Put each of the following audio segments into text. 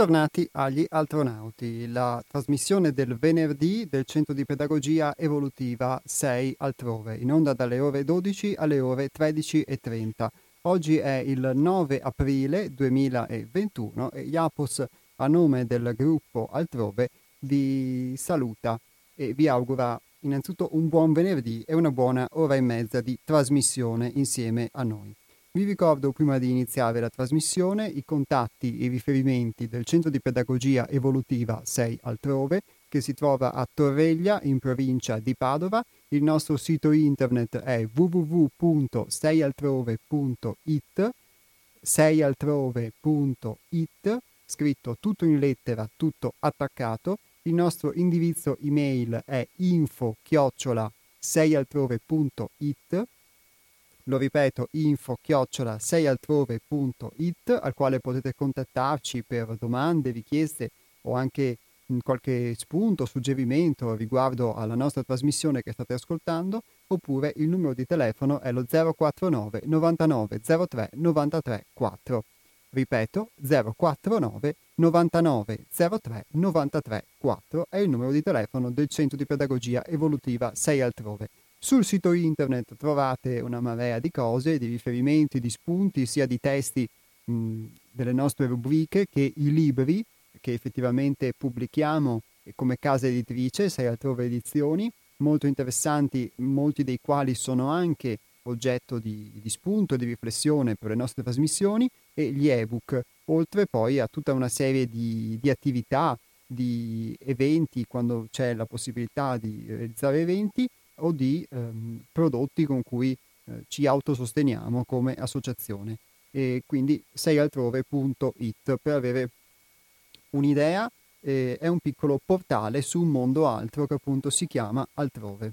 Bentornati agli Altronauti, la trasmissione del venerdì del Centro di Pedagogia Evolutiva 6 altrove, in onda dalle ore 12 alle ore 13.30. Oggi è il 9 aprile 2021 e Iapos, a nome del gruppo Altrove, vi saluta e vi augura innanzitutto un buon venerdì e una buona ora e mezza di trasmissione insieme a noi. Vi ricordo prima di iniziare la trasmissione i contatti e i riferimenti del Centro di Pedagogia Evolutiva 6 altrove che si trova a Torreglia in provincia di Padova. Il nostro sito internet è www.seialtrove.it 6altrove.it scritto tutto in lettera, tutto attaccato. Il nostro indirizzo email è info chiocciola 6altrove.it lo ripeto, info chiocciola seialtrove.it al quale potete contattarci per domande, richieste o anche qualche spunto, suggerimento riguardo alla nostra trasmissione che state ascoltando, oppure il numero di telefono è lo 049 99 03 93 4. Ripeto, 049 99 03 93 4 è il numero di telefono del Centro di Pedagogia Evolutiva 6 altrove. Sul sito internet trovate una marea di cose, di riferimenti, di spunti, sia di testi mh, delle nostre rubriche che i libri che effettivamente pubblichiamo come casa editrice, sei altrove edizioni, molto interessanti, molti dei quali sono anche oggetto di, di spunto, di riflessione per le nostre trasmissioni, e gli ebook, oltre poi a tutta una serie di, di attività, di eventi, quando c'è la possibilità di realizzare eventi, o di ehm, prodotti con cui eh, ci autososteniamo come associazione. E quindi seialtrove.it per avere un'idea eh, è un piccolo portale su un mondo altro che appunto si chiama Altrove.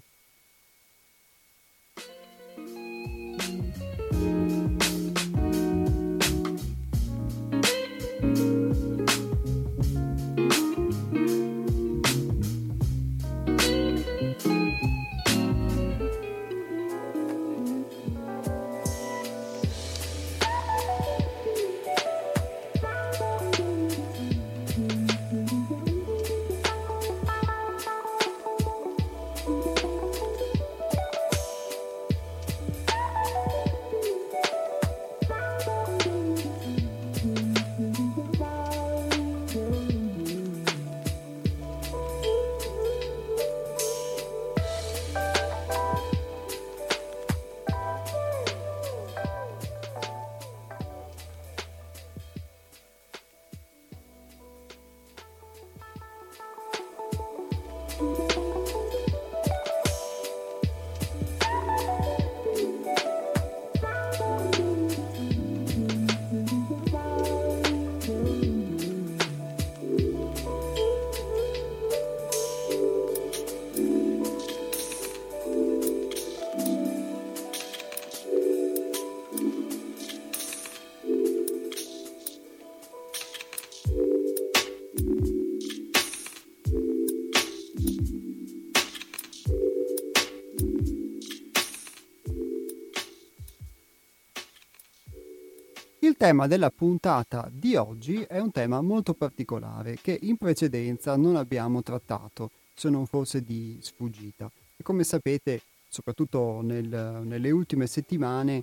Tema della puntata di oggi è un tema molto particolare che in precedenza non abbiamo trattato, se non fosse di sfuggita. E come sapete, soprattutto nel, nelle ultime settimane,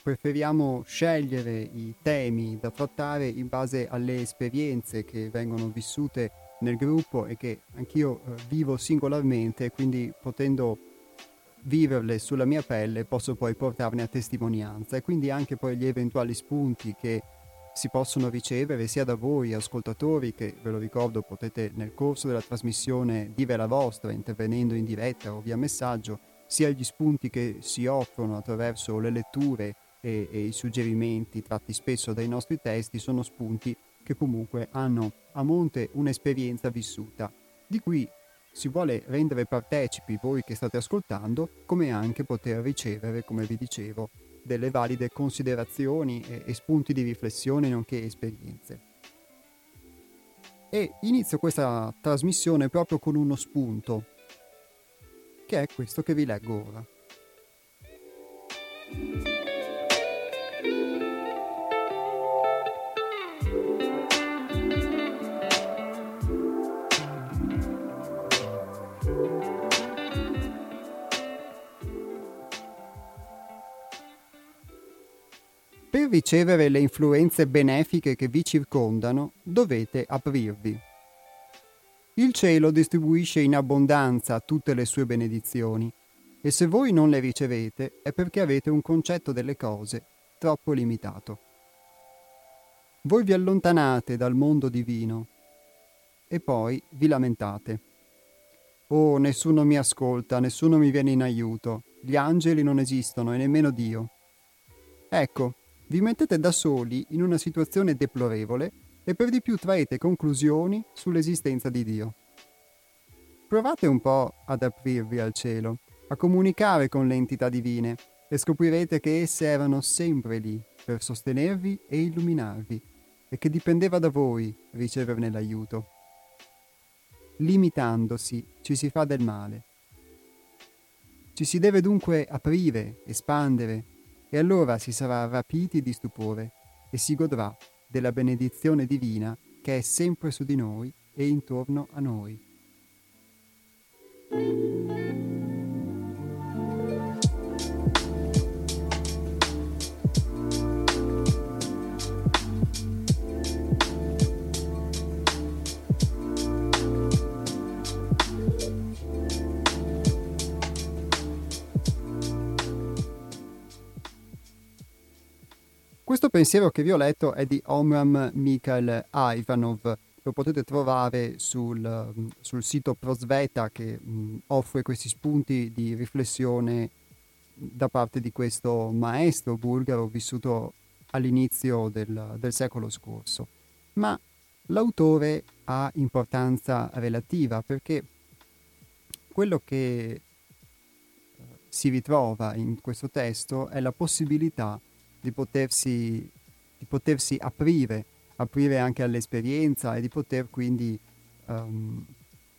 preferiamo scegliere i temi da trattare in base alle esperienze che vengono vissute nel gruppo e che anch'io eh, vivo singolarmente, quindi potendo viverle sulla mia pelle posso poi portarne a testimonianza. E quindi anche poi gli eventuali spunti che si possono ricevere sia da voi ascoltatori che ve lo ricordo potete nel corso della trasmissione dire la vostra intervenendo in diretta o via messaggio sia gli spunti che si offrono attraverso le letture e, e i suggerimenti tratti spesso dai nostri testi sono spunti che comunque hanno a monte un'esperienza vissuta. Di cui si vuole rendere partecipi voi che state ascoltando, come anche poter ricevere, come vi dicevo, delle valide considerazioni e, e spunti di riflessione nonché esperienze. E inizio questa trasmissione proprio con uno spunto, che è questo che vi leggo ora. Per ricevere le influenze benefiche che vi circondano, dovete aprirvi. Il cielo distribuisce in abbondanza tutte le sue benedizioni e se voi non le ricevete è perché avete un concetto delle cose troppo limitato. Voi vi allontanate dal mondo divino e poi vi lamentate. Oh, nessuno mi ascolta, nessuno mi viene in aiuto, gli angeli non esistono e nemmeno Dio. Ecco, vi mettete da soli in una situazione deplorevole e per di più traete conclusioni sull'esistenza di Dio. Provate un po' ad aprirvi al cielo, a comunicare con le entità divine e scoprirete che esse erano sempre lì per sostenervi e illuminarvi e che dipendeva da voi riceverne l'aiuto. Limitandosi ci si fa del male. Ci si deve dunque aprire, espandere, e allora si sarà rapiti di stupore e si godrà della benedizione divina che è sempre su di noi e intorno a noi. Questo pensiero che vi ho letto è di Omram Mikhail Ivanov, lo potete trovare sul, sul sito Prosveta che mh, offre questi spunti di riflessione da parte di questo maestro bulgaro vissuto all'inizio del, del secolo scorso. Ma l'autore ha importanza relativa perché quello che eh, si ritrova in questo testo è la possibilità di potersi, di potersi aprire, aprire anche all'esperienza e di poter quindi, um,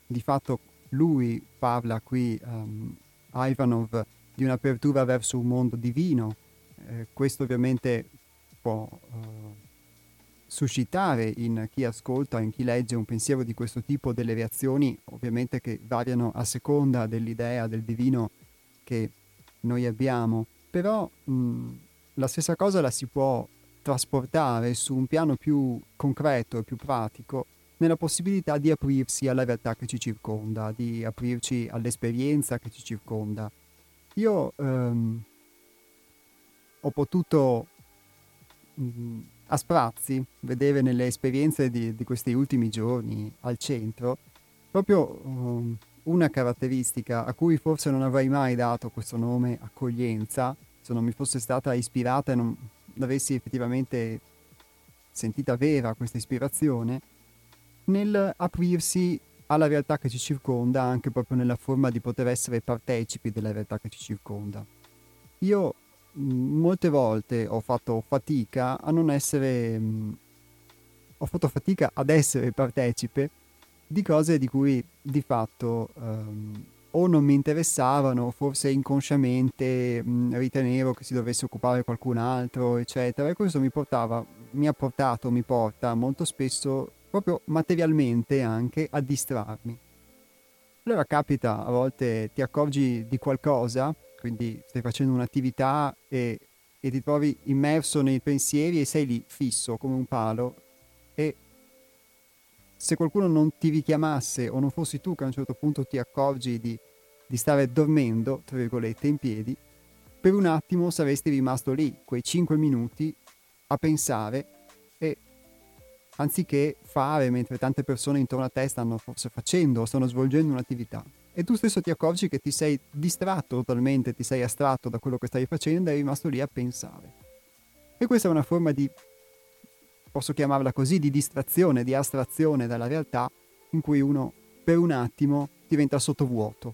di fatto lui parla qui, um, Ivanov, di un'apertura verso un mondo divino. Eh, questo ovviamente può uh, suscitare in chi ascolta, in chi legge un pensiero di questo tipo delle reazioni, ovviamente che variano a seconda dell'idea del divino che noi abbiamo, però mh, la stessa cosa la si può trasportare su un piano più concreto e più pratico nella possibilità di aprirsi alla realtà che ci circonda, di aprirci all'esperienza che ci circonda. Io ehm, ho potuto mh, mm, a sprazzi vedere nelle esperienze di, di, questi ultimi giorni al centro proprio um, una caratteristica a cui forse non avrei mai dato questo nome accoglienza, se non mi fosse stata ispirata e non l'avessi effettivamente sentita vera questa ispirazione, nel aprirsi alla realtà che ci circonda, anche proprio nella forma di poter essere partecipi della realtà che ci circonda. Io molte volte ho fatto fatica a non essere... Mh, ho fatto fatica ad essere partecipe di cose di cui di fatto um, o non mi interessavano, forse inconsciamente mh, ritenevo che si dovesse occupare qualcun altro, eccetera. E questo mi portava, mi ha portato, mi porta molto spesso, proprio materialmente anche, a distrarmi. Allora capita, a volte ti accorgi di qualcosa, quindi stai facendo un'attività e, e ti trovi immerso nei pensieri e sei lì fisso come un palo e se qualcuno non ti richiamasse o non fossi tu che a un certo punto ti accorgi di di stare dormendo, tra virgolette, in piedi, per un attimo saresti rimasto lì, quei 5 minuti, a pensare e anziché fare mentre tante persone intorno a te stanno forse facendo o stanno svolgendo un'attività. E tu stesso ti accorgi che ti sei distratto totalmente, ti sei astratto da quello che stai facendo e sei rimasto lì a pensare. E questa è una forma di, posso chiamarla così, di distrazione, di astrazione dalla realtà in cui uno per un attimo diventa sottovuoto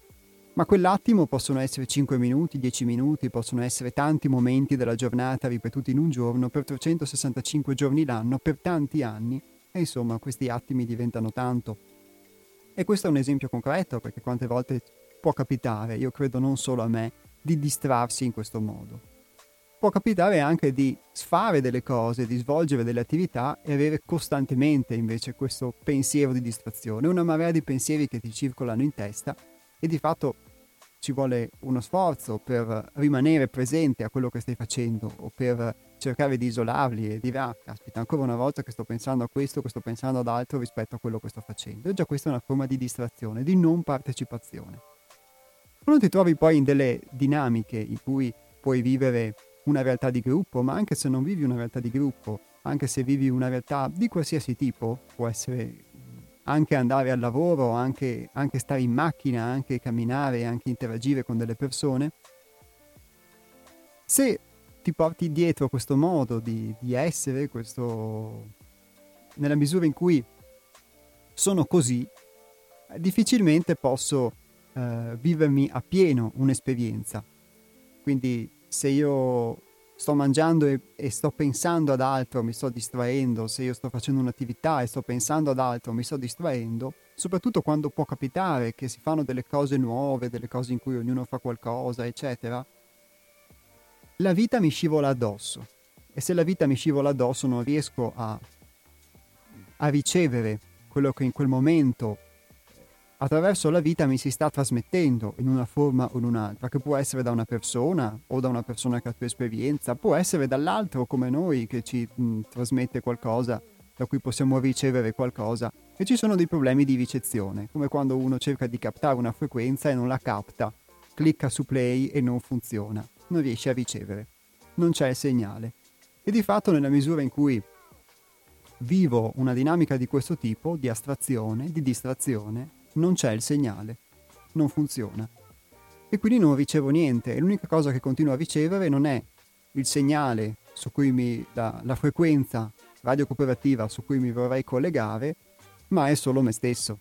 ma quell'attimo possono essere 5 minuti, 10 minuti, possono essere tanti momenti della giornata ripetuti in un giorno per 365 giorni l'anno, per tanti anni, e insomma questi attimi diventano tanto. E questo è un esempio concreto perché quante volte può capitare, io credo non solo a me, di distrarsi in questo modo. Può capitare anche di fare delle cose, di svolgere delle attività e avere costantemente invece questo pensiero di distrazione, una marea di pensieri che ti circolano in testa e di fatto ci vuole uno sforzo per rimanere presente a quello che stai facendo o per cercare di isolarli e dire ah caspita ancora una volta che sto pensando a questo, che sto pensando ad altro rispetto a quello che sto facendo. E già questa è una forma di distrazione, di non partecipazione. Quando ti trovi poi in delle dinamiche in cui puoi vivere una realtà di gruppo, ma anche se non vivi una realtà di gruppo, anche se vivi una realtà di qualsiasi tipo, può essere anche andare al lavoro, anche, anche stare in macchina, anche camminare, anche interagire con delle persone, se ti porti dietro questo modo di, di essere, questo, nella misura in cui sono così, difficilmente posso eh, vivermi appieno un'esperienza. Quindi se io sto mangiando e, e, sto pensando ad altro, mi sto distraendo, se io sto facendo un'attività e sto pensando ad altro, mi sto distraendo, soprattutto quando può capitare che si fanno delle cose nuove, delle cose in cui ognuno fa qualcosa, eccetera, la vita mi scivola addosso. E se la vita mi scivola addosso non riesco a, a ricevere quello che in quel momento attraverso la vita mi si sta trasmettendo in una forma o in un'altra, che può essere da una persona o da una persona che ha più esperienza, può essere dall'altro come noi che ci mh, trasmette qualcosa da cui possiamo ricevere qualcosa. E ci sono dei problemi di ricezione, come quando uno cerca di captare una frequenza e non la capta, clicca su play e non funziona, non riesce a ricevere, non c'è il segnale. E di fatto nella misura in cui vivo una dinamica di questo tipo, di astrazione, di distrazione, non c'è il segnale, non funziona. E quindi non ricevo niente e l'unica cosa che continuo a ricevere non è il segnale su cui mi, la, la frequenza radio cooperativa su cui mi vorrei collegare, ma è solo me stesso.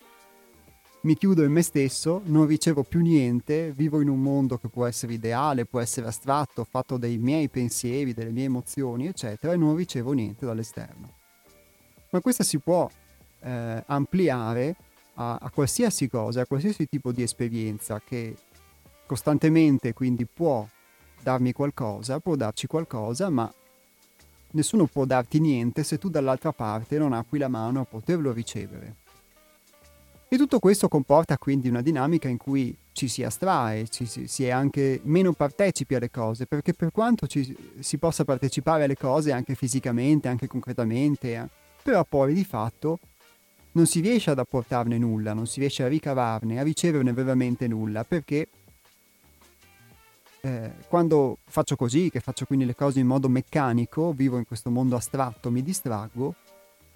Mi chiudo in me stesso, non ricevo più niente, vivo in un mondo che può essere ideale, può essere astratto, fatto dei miei pensieri, delle mie emozioni, eccetera, e non ricevo niente dall'esterno. Ma questa si può eh, ampliare a, a qualsiasi cosa, a qualsiasi tipo di esperienza che costantemente quindi può darmi qualcosa, può darci qualcosa, ma nessuno può darti niente se tu dall'altra parte non apri la mano a poterlo ricevere. E tutto questo comporta quindi una dinamica in cui ci si astrae, ci si, si è anche meno partecipi alle cose, perché per quanto ci, si possa partecipare alle cose anche fisicamente, anche concretamente, eh, però poi di fatto non si riesce ad apportarne nulla, non si riesce a ricavarne, a riceverne veramente nulla, perché eh, quando faccio così, che faccio quindi le cose in modo meccanico, vivo in questo mondo astratto, mi distraggo,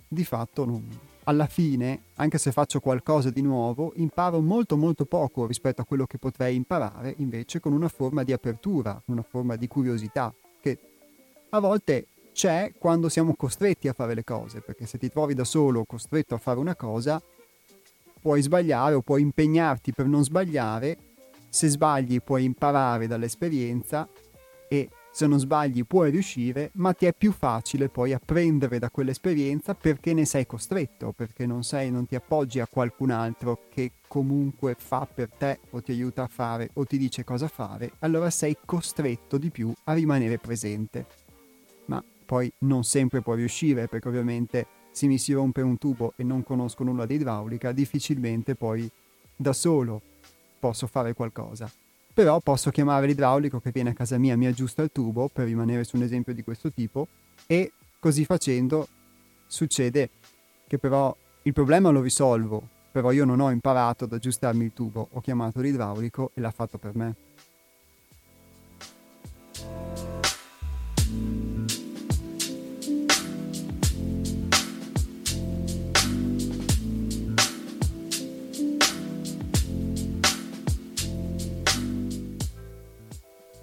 di fatto non, alla fine, anche se faccio qualcosa di nuovo, imparo molto molto poco rispetto a quello che potrei imparare invece con una forma di apertura, una forma di curiosità, che a volte c'è quando siamo costretti a fare le cose, perché se ti trovi da solo costretto a fare una cosa, puoi sbagliare o puoi impegnarti per non sbagliare, se sbagli puoi imparare dall'esperienza e se non sbagli puoi riuscire, ma ti è più facile poi apprendere da quell'esperienza perché ne sei costretto, perché non, sei, non ti appoggi a qualcun altro che comunque fa per te o ti aiuta a fare o ti dice cosa fare, allora sei costretto di più a rimanere presente poi non sempre può riuscire perché ovviamente se mi si rompe un tubo e non conosco nulla di idraulica, difficilmente poi da solo posso fare qualcosa. Però posso chiamare l'idraulico che viene a casa mia, mi aggiusta il tubo, per rimanere su un esempio di questo tipo, e così facendo succede che però il problema lo risolvo, però io non ho imparato ad aggiustarmi il tubo, ho chiamato l'idraulico e l'ha fatto per me.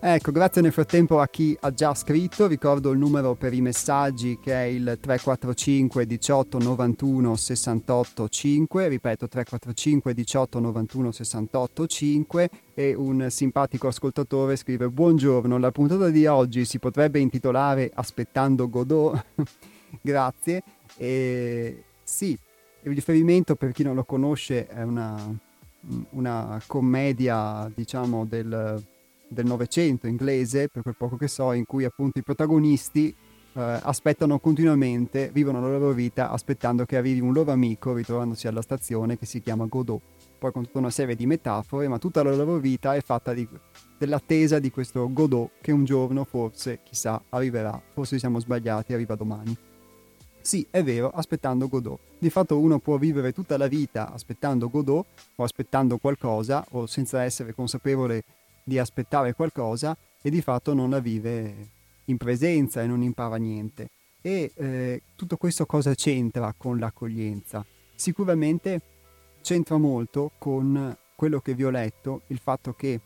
Ecco, grazie nel frattempo a chi ha già scritto, ricordo il numero per i messaggi che è il 345 18 91 68 5, ripeto 345 18 91 68 5 e un simpatico ascoltatore scrive Buongiorno, la puntata di oggi si potrebbe intitolare Aspettando Godot, grazie, e sì, il riferimento per chi non lo conosce è una, una commedia diciamo del del Novecento inglese, per quel poco che so, in cui appunto i protagonisti eh, aspettano continuamente, vivono la loro vita aspettando che arrivi un loro amico ritrovandosi alla stazione che si chiama Godot. poi con tutta una serie di metafore, ma tutta la loro vita è fatta di, dell'attesa di questo Godot che un giorno forse, chissà, arriverà, forse siamo sbagliati, arriva domani. Sì, è vero, aspettando Godot. Di fatto uno può vivere tutta la vita aspettando Godot o aspettando qualcosa o senza essere consapevole di aspettare qualcosa e di fatto non la vive in presenza e non impara niente. E eh, tutto questo cosa c'entra con l'accoglienza? Sicuramente c'entra molto con quello che vi ho letto, il fatto che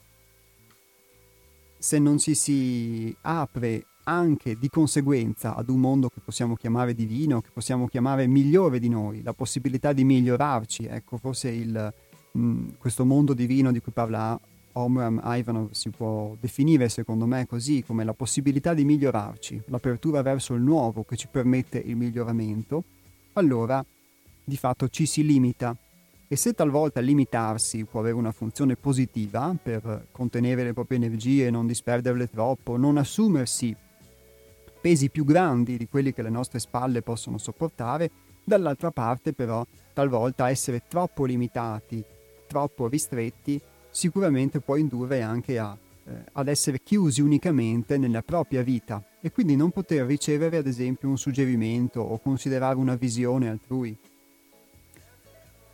se non ci si apre anche di conseguenza ad un mondo che possiamo chiamare divino, che possiamo chiamare migliore di noi, la possibilità di migliorarci, ecco forse il, mh, mm, questo mondo divino di cui parla Omram Ivanov si può definire secondo me così, come la possibilità di migliorarci, l'apertura verso il nuovo che ci permette il miglioramento, allora di fatto ci si limita. E se talvolta limitarsi può avere una funzione positiva per contenere le proprie energie, non disperderle troppo, non assumersi pesi più grandi di quelli che le nostre spalle possono sopportare, dall'altra parte però talvolta essere troppo limitati, troppo ristretti, sicuramente può indurre anche a, eh, ad essere chiusi unicamente nella propria vita e quindi non poter ricevere ad esempio un suggerimento o considerare una visione altrui.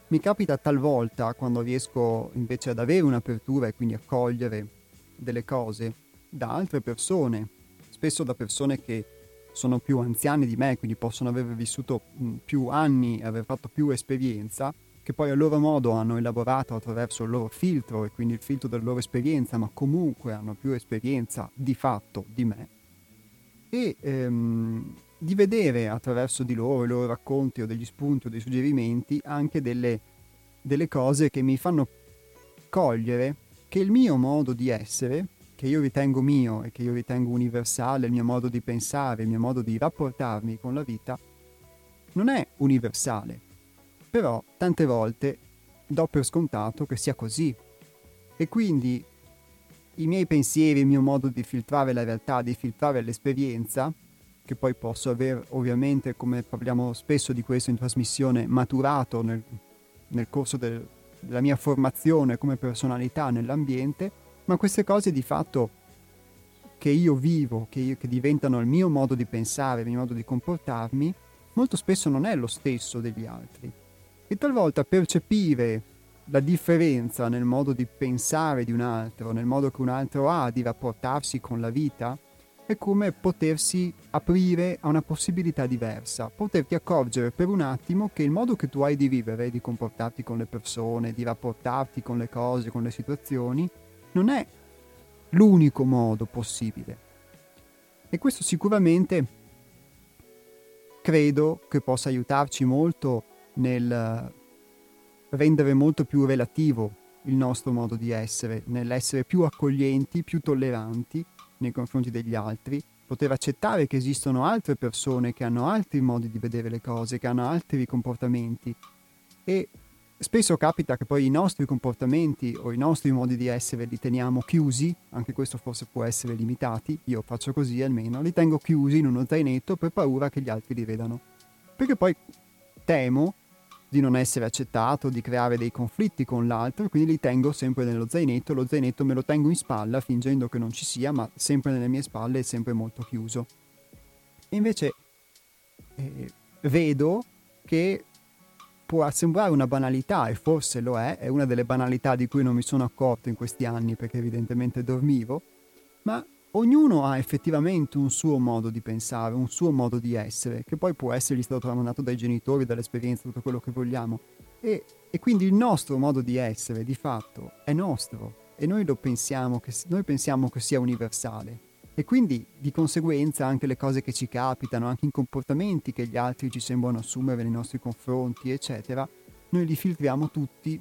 Mi capita talvolta quando riesco invece ad avere un'apertura e quindi a cogliere delle cose da altre persone spesso da persone che sono più anziane di me, quindi possono aver vissuto più anni e aver fatto più esperienza, che poi a loro modo hanno elaborato attraverso il loro filtro e quindi il filtro della loro esperienza, ma comunque hanno più esperienza di fatto di me. E ehm, di vedere attraverso di loro i loro racconti o degli spunti o dei suggerimenti anche delle, delle cose che mi fanno cogliere che il mio modo di essere che io ritengo mio e che io ritengo universale, il mio modo di pensare, il mio modo di rapportarmi con la vita, non è universale. Però tante volte do per scontato che sia così. E quindi i miei pensieri, il mio modo di filtrare la realtà, di filtrare l'esperienza, che poi posso aver ovviamente, come parliamo spesso di questo in trasmissione, maturato nel, nel corso del, della mia formazione come personalità nell'ambiente, ma queste cose di fatto che io vivo, che, io, che diventano il mio modo di pensare, il mio modo di comportarmi, molto spesso non è lo stesso degli altri. E talvolta percepire la differenza nel modo di pensare di un altro, nel modo che un altro ha di rapportarsi con la vita, è come potersi aprire a una possibilità diversa, poterti accorgere per un attimo che il modo che tu hai di vivere, di comportarti con le persone, di rapportarti con le cose, con le situazioni, non è l'unico modo possibile. E questo sicuramente credo che possa aiutarci molto nel rendere molto più relativo il nostro modo di essere, nell'essere più accoglienti, più tolleranti nei confronti degli altri, poter accettare che esistono altre persone che hanno altri modi di vedere le cose, che hanno altri comportamenti e Spesso capita che poi i nostri comportamenti o i nostri modi di essere li teniamo chiusi, anche questo forse può essere limitati, io faccio così almeno, li tengo chiusi in uno zainetto per paura che gli altri li vedano. Perché poi temo di non essere accettato, di creare dei conflitti con l'altro, quindi li tengo sempre nello zainetto, lo zainetto me lo tengo in spalla fingendo che non ci sia, ma sempre nelle mie spalle e sempre molto chiuso. E invece eh, vedo che può sembrare una banalità e forse lo è, è una delle banalità di cui non mi sono accorto in questi anni perché evidentemente dormivo, ma ognuno ha effettivamente un suo modo di pensare, un suo modo di essere, che poi può essergli stato tramandato dai genitori, dall'esperienza, tutto quello che vogliamo. E, e, quindi il nostro modo di essere, di fatto, è nostro e noi pensiamo che, noi pensiamo che sia universale. E quindi di conseguenza anche le cose che ci capitano, anche i comportamenti che gli altri ci sembrano assumere nei nostri confronti, eccetera, noi li filtriamo tutti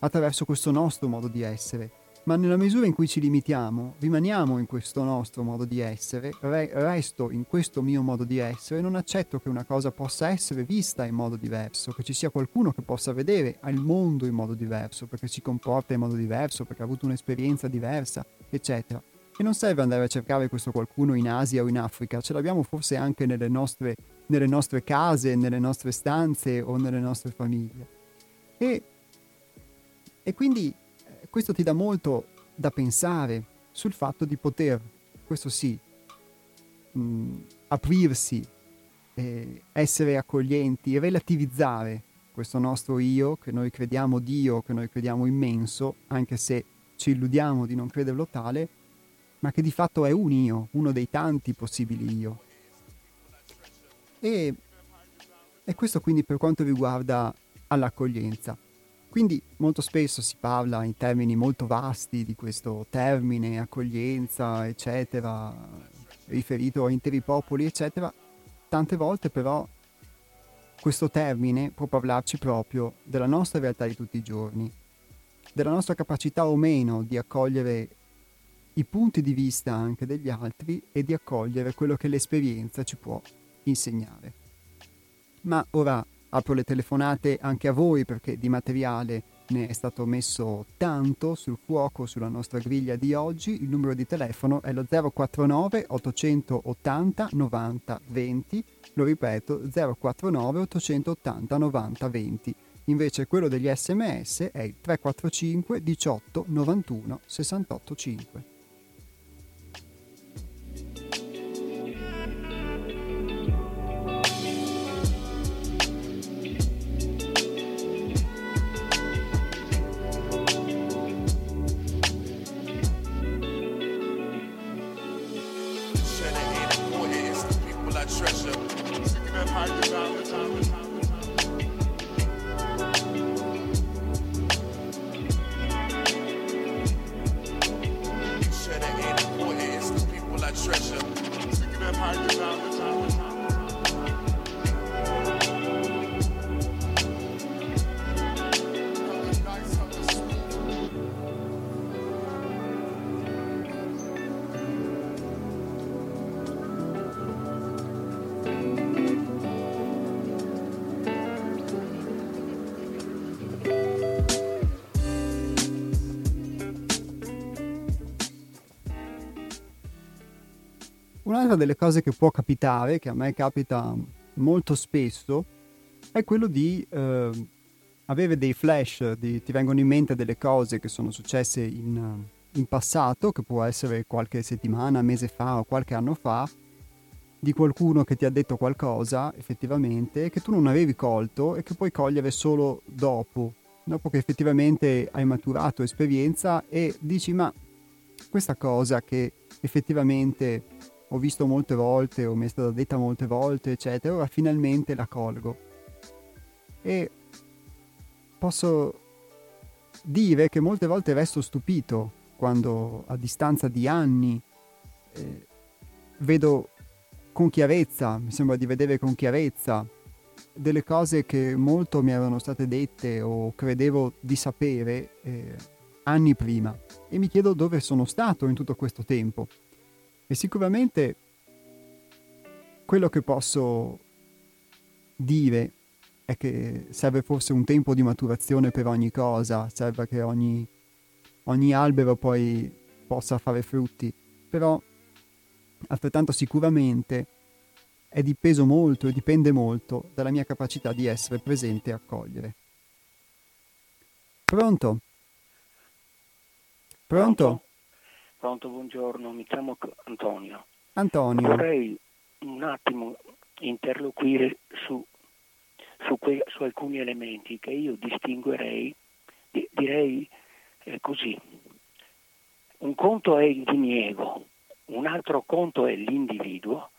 attraverso questo nostro modo di essere. Ma nella misura in cui ci limitiamo, rimaniamo in questo nostro modo di essere, re- resto in questo mio modo di essere, non accetto che una cosa possa essere vista in modo diverso, che ci sia qualcuno che possa vedere il mondo in modo diverso, perché si comporta in modo diverso, perché ha avuto un'esperienza diversa, eccetera. E non serve andare a cercare questo qualcuno in Asia o in Africa, ce l'abbiamo forse anche nelle nostre, nelle nostre case, nelle nostre stanze o nelle nostre famiglie. E E quindi questo ti dà molto da pensare sul fatto di poter, questo sì, mh, mm, aprirsi, eh, essere accoglienti, relativizzare questo nostro io, che noi crediamo Dio, che noi crediamo immenso, anche se ci illudiamo di non crederlo tale, ma che di fatto è un io, uno dei tanti possibili io. E, e questo quindi per quanto riguarda all'accoglienza. Quindi molto spesso si parla in termini molto vasti di questo termine, accoglienza, eccetera, riferito a interi popoli, eccetera. Tante volte però questo termine può parlarci proprio della nostra realtà di tutti i giorni, della nostra capacità o meno di accogliere i punti di vista anche degli altri e di accogliere quello che l'esperienza ci può insegnare. Ma ora apro le telefonate anche a voi perché di materiale ne è stato messo tanto sul fuoco sulla nostra griglia di oggi. Il numero di telefono è lo 049 880 90 20. Lo ripeto, 049 880 90 20. Invece quello degli sms è il 345 18 91 68 5. Un'altra delle cose che può capitare, che a me capita molto spesso, è quello di eh, avere dei flash, di, ti vengono in mente delle cose che sono successe in, in passato, che può essere qualche settimana, mese fa o qualche anno fa, di qualcuno che ti ha detto qualcosa effettivamente che tu non avevi colto e che puoi cogliere solo dopo, dopo che effettivamente hai maturato esperienza e dici ma questa cosa che effettivamente ho visto molte volte o mi è stata detta molte volte, eccetera, ora finalmente la colgo. E posso dire che molte volte resto stupito quando a distanza di anni eh, vedo con chiarezza, mi sembra di vedere con chiarezza delle cose che molto mi erano state dette o credevo di sapere eh, anni prima e mi chiedo dove sono stato in tutto questo tempo. E sicuramente quello che posso dire è che serve forse un tempo di maturazione per ogni cosa, serve che ogni, ogni albero poi possa fare frutti, però altrettanto sicuramente è dipeso molto e dipende molto dalla mia capacità di essere presente e accogliere. Pronto? Pronto? Pronto? Pronto, buongiorno, mi chiamo Antonio. Antonio. Vorrei un attimo interloquire su, su, que, su alcuni elementi che io distinguerei, di, direi eh, così. Un conto è il diniego, un altro conto è l'individuo,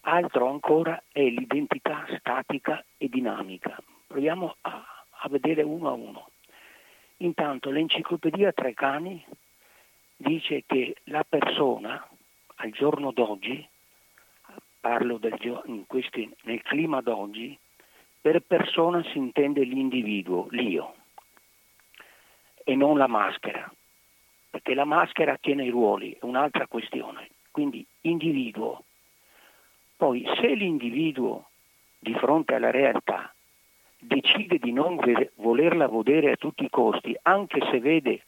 altro ancora è l'identità statica e dinamica. Proviamo a, a vedere uno a uno. Intanto l'enciclopedia Trecani dice che la persona al giorno d'oggi, parlo del, questi, nel clima d'oggi, per persona si intende l'individuo, l'io, e non la maschera, perché la maschera tiene i ruoli, è un'altra questione. Quindi individuo. Poi se l'individuo di fronte alla realtà decide di non volerla godere a tutti i costi, anche se vede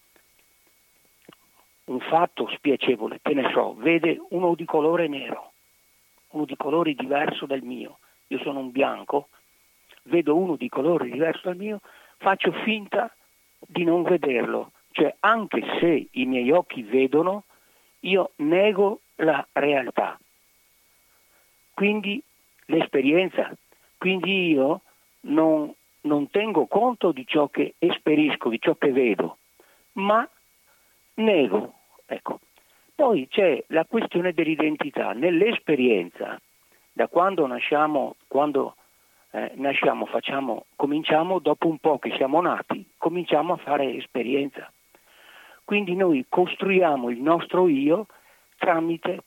un fatto spiacevole, che ne so, vede uno di colore nero, uno di colore diverso dal mio, io sono un bianco, vedo uno di colore diverso dal mio, faccio finta di non vederlo, cioè anche se i miei occhi vedono, io nego la realtà. Quindi l'esperienza, quindi io non, non tengo conto di ciò che esperisco, di ciò che vedo, ma nego. Ecco. Poi c'è la questione dell'identità. Nell'esperienza, da quando nasciamo, quando eh, nasciamo, facciamo, cominciamo dopo un po' che siamo nati, cominciamo a fare esperienza. Quindi noi costruiamo il nostro io tramite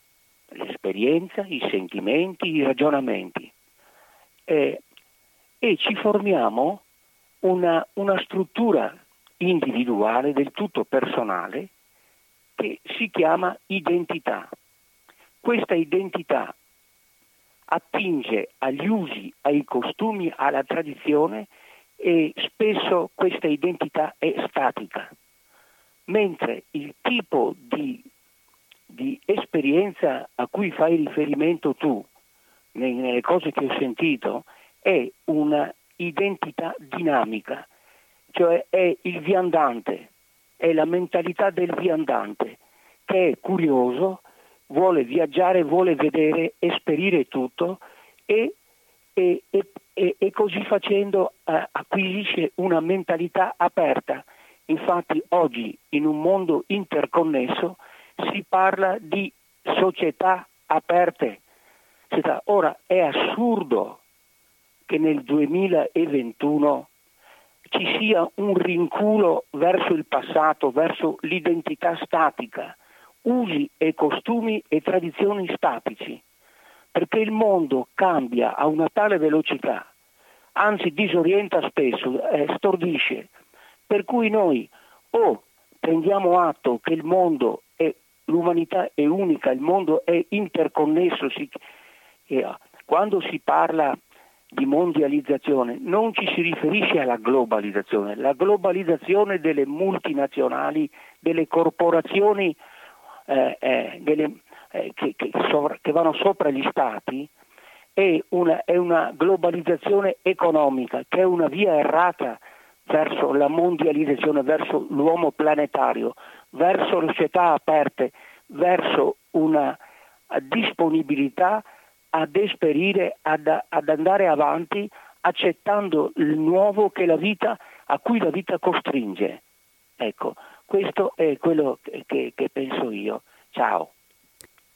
l'esperienza, i sentimenti, i ragionamenti eh, e ci formiamo una, una struttura individuale del tutto personale che si chiama identità. Questa identità attinge agli usi, ai costumi, alla tradizione e spesso questa identità è statica, mentre il tipo di, di esperienza a cui fai riferimento tu, nelle cose che ho sentito, è una identità dinamica, cioè è il viandante, è la mentalità del viandante che è curioso, vuole viaggiare, vuole vedere, esperire tutto e, e, e, e così facendo eh, acquisisce una mentalità aperta. Infatti oggi in un mondo interconnesso si parla di società aperte. Ora è assurdo che nel 2021 ci sia un rinculo verso il passato, verso l'identità statica usi e costumi e tradizioni statici, perché il mondo cambia a una tale velocità, anzi disorienta spesso, eh, stordisce, per cui noi o prendiamo atto che il mondo è, l'umanità è unica, il mondo è interconnesso, si, eh, quando si parla di mondializzazione non ci si riferisce alla globalizzazione, la globalizzazione delle multinazionali, delle corporazioni eh, eh, delle, eh, che, che, sovra, che, vanno sopra gli stati è una, è una globalizzazione economica, che è una via errata verso la mondializzazione, verso l'uomo planetario, verso società aperte, verso una disponibilità ad esperire, ad, ad, andare avanti, accettando il nuovo vita, a cui la vita costringe. Ecco, questo è quello che, che, che penso io. Ciao.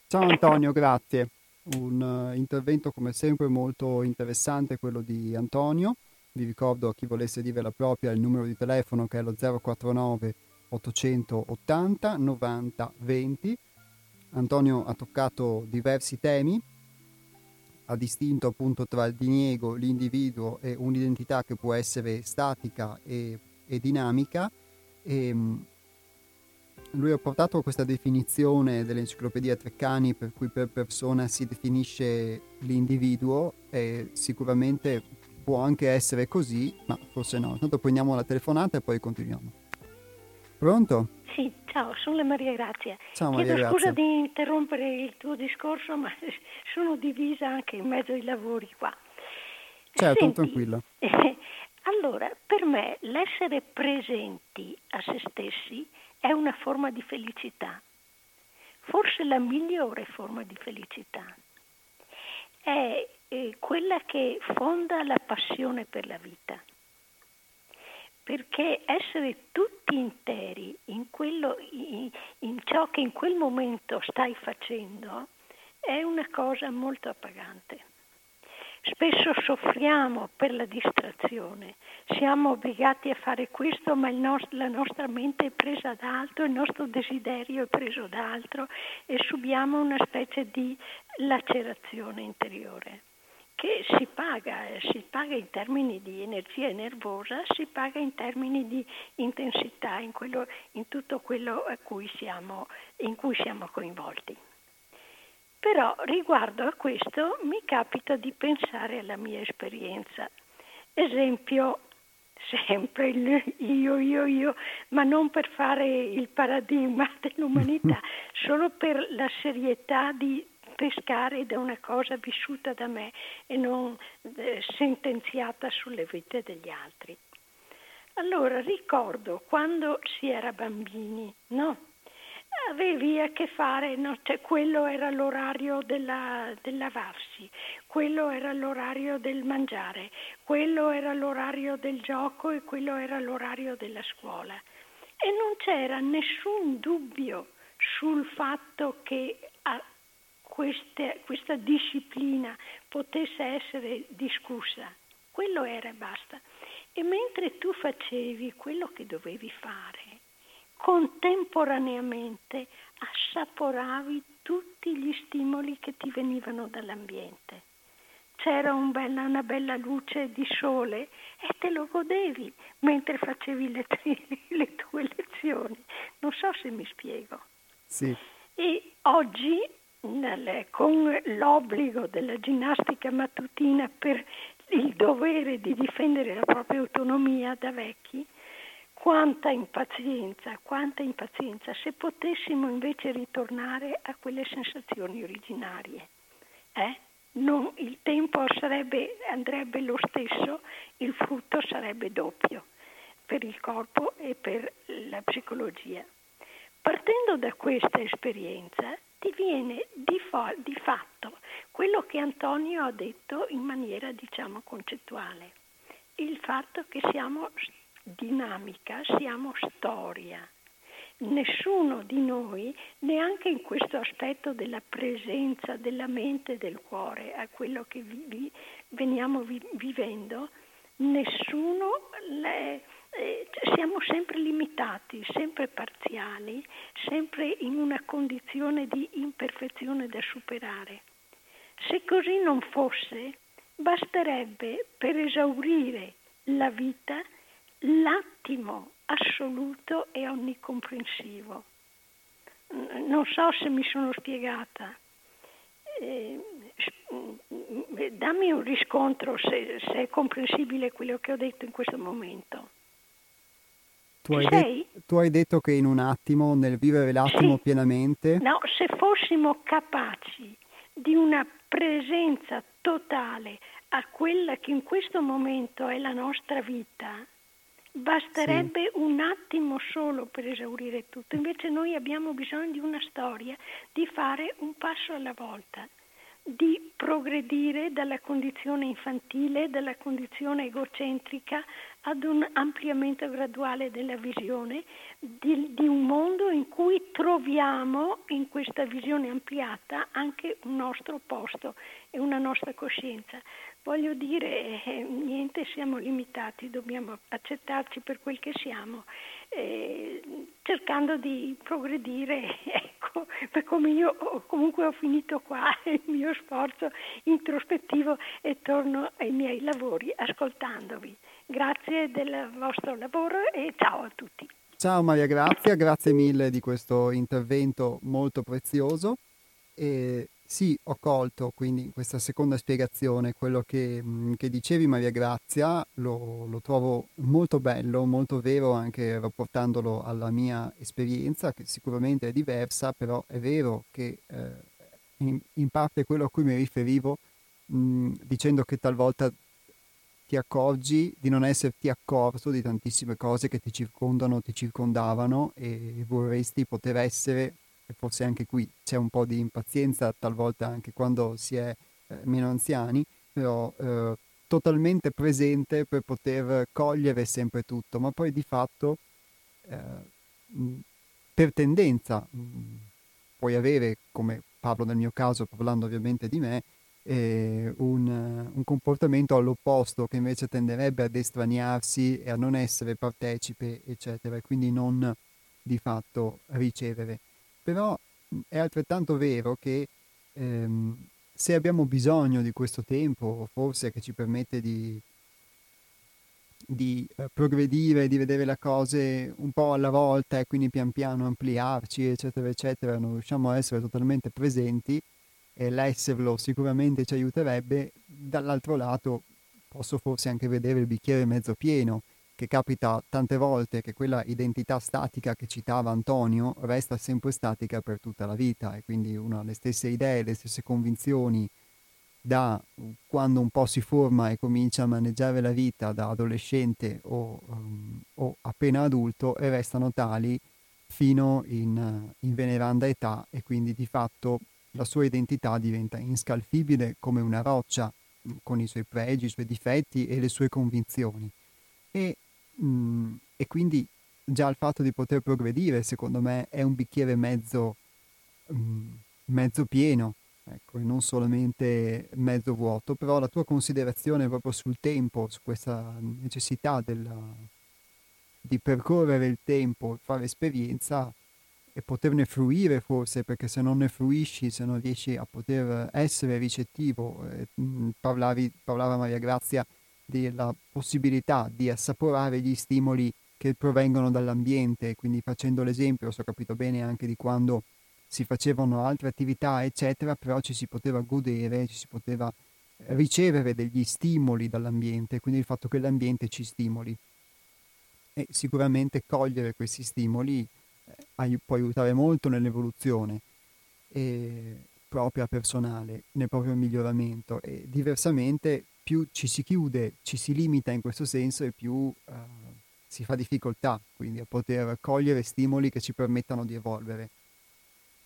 Ciao Antonio, grazie. Un uh, intervento come sempre molto interessante quello di Antonio. Vi ricordo a chi volesse dire la propria il numero di telefono che è lo 049 880 90 20. Antonio ha toccato diversi temi, ha distinto appunto tra il diniego, l'individuo e un'identità che può essere statica e, e dinamica. E, ehm, lui ha portato questa definizione dell'enciclopedia Treccani per cui per persona si definisce l'individuo e sicuramente può anche essere così, ma forse no. Intanto prendiamo la telefonata e poi continuiamo. Pronto? Sì, ciao, sono la Maria Grazia. Ciao Maria Chiedo Grazia. scusa di interrompere il tuo discorso, ma sono divisa anche in mezzo ai lavori qua. Certo, Senti, tranquilla. allora, per me l'essere presenti a se stessi è una forma di felicità, forse la migliore forma di felicità. È eh, quella che fonda la passione per la vita. Perché essere tutti interi in, quello, in, in ciò che in quel momento stai facendo è una cosa molto appagante. Spesso soffriamo per la distrazione, siamo obbligati a fare questo, ma nost- la nostra mente è presa da altro, il nostro desiderio è preso da altro e subiamo una specie di lacerazione interiore che si paga, si paga in termini di energia nervosa, si paga in termini di intensità in, quello, in tutto quello cui siamo, in cui siamo coinvolti. Però riguardo a questo mi capita di pensare alla mia esperienza. Esempio, sempre il io, io, io, ma non per fare il paradigma dell'umanità, solo per la serietà di pescare da una cosa vissuta da me e non eh, sentenziata sulle vite degli altri. Allora ricordo quando si era bambini, no? Avevi a che fare, no? cioè, quello era l'orario della, del lavarsi, quello era l'orario del mangiare, quello era l'orario del gioco e quello era l'orario della scuola. E non c'era nessun dubbio sul fatto che queste, questa disciplina potesse essere discussa. Quello era e basta. E mentre tu facevi quello che dovevi fare, contemporaneamente assaporavi tutti gli stimoli che ti venivano dall'ambiente. C'era un bella, una bella luce di sole e te lo godevi mentre facevi le, le tue lezioni. Non so se mi spiego. Sì. E oggi, con l'obbligo della ginnastica mattutina per il dovere di difendere la propria autonomia da vecchi, quanta impazienza, quanta impazienza, se potessimo invece ritornare a quelle sensazioni originarie. Eh? Non, il tempo sarebbe, andrebbe lo stesso, il frutto sarebbe doppio per il corpo e per la psicologia. Partendo da questa esperienza ti viene di, fo- di fatto quello che Antonio ha detto in maniera diciamo concettuale, il fatto che siamo dinamica, siamo storia. Nessuno di noi, neanche in questo aspetto della presenza della mente e del cuore, a quello che vi, vi, veniamo vi, vivendo, nessuno le, eh, siamo sempre limitati, sempre parziali, sempre in una condizione di imperfezione da superare. Se così non fosse, basterebbe per esaurire la vita l'attimo assoluto e onnicomprensivo. Non so se mi sono spiegata. Eh, dammi un riscontro se, se, è comprensibile quello che ho detto in questo momento. Tu hai, de- tu hai, detto che in un attimo, nel vivere l'attimo sì. pienamente... No, se fossimo capaci di una presenza totale a quella che in questo momento è la nostra vita, basterebbe sì. un attimo solo per esaurire tutto. Invece noi abbiamo bisogno di una storia, di fare un passo alla volta di progredire dalla condizione infantile, dalla condizione egocentrica ad un ampliamento graduale della visione di, di, un mondo in cui troviamo in questa visione ampliata anche un nostro posto e una nostra coscienza. Voglio dire, eh, niente, siamo limitati, dobbiamo accettarci per quel che siamo, eh, cercando di progredire, ecco, per come io comunque ho finito qua il mio sforzo introspettivo e torno ai miei lavori ascoltandovi. Grazie del vostro lavoro e ciao a tutti. Ciao Maria Grazia, grazie mille di questo intervento molto prezioso. E sì, ho colto quindi in questa seconda spiegazione quello che, mm, che dicevi Maria Grazia, lo, lo, trovo molto bello, molto vero anche rapportandolo alla mia esperienza, che sicuramente è diversa, però è vero che eh, in, in, parte quello a cui mi riferivo mh, mm, dicendo che talvolta ti accorgi di non esserti accorto di tantissime cose che ti circondano, ti circondavano e vorresti poter essere e forse anche qui c'è un po' di impazienza talvolta anche quando si è eh, meno anziani, però eh, totalmente presente per poter cogliere sempre tutto, ma poi di fatto eh, per tendenza puoi avere, come parlo nel mio caso, parlando ovviamente di me, eh, un, un, comportamento all'opposto che invece tenderebbe ad estraniarsi e a non essere partecipe, eccetera, e quindi non di fatto ricevere. Però è altrettanto vero che ehm, se abbiamo bisogno di questo tempo, forse che ci permette di, di eh, progredire, di vedere le cose un po' alla volta e quindi pian piano ampliarci, eccetera, eccetera, non riusciamo a essere totalmente presenti e l'esserlo sicuramente ci aiuterebbe, dall'altro lato posso forse anche vedere il bicchiere mezzo pieno che capita tante volte che quella identità statica che citava Antonio resta sempre statica per tutta la vita e quindi uno ha le stesse idee, le stesse convinzioni da quando un po' si forma e comincia a maneggiare la vita da adolescente o, um, o appena adulto e restano tali fino in, in veneranda età e quindi di fatto la sua identità diventa inscalfibile come una roccia con i suoi pregi, i suoi difetti e le sue convinzioni. E, mh, mm, e quindi già il fatto di poter progredire, secondo me, è un bicchiere mezzo, mh, mm, mezzo pieno, ecco, e non solamente mezzo vuoto, però la tua considerazione proprio sul tempo, su questa necessità della, di percorrere il tempo, fare esperienza, e poterne fruire forse, perché se non ne fruisci, se non riesci a poter essere ricettivo, eh, parlavi, parlava Maria Grazia della possibilità di assaporare gli stimoli che provengono dall'ambiente, quindi facendo l'esempio, se ho capito bene, anche di quando si facevano altre attività, eccetera, però ci si poteva godere, ci si poteva ricevere degli stimoli dall'ambiente, quindi il fatto che l'ambiente ci stimoli. E sicuramente cogliere questi stimoli ai- può aiutare molto nell'evoluzione e propria personale, nel proprio miglioramento e diversamente più ci si chiude, ci si limita in questo senso e più uh, si fa difficoltà quindi a poter cogliere stimoli che ci permettano di evolvere.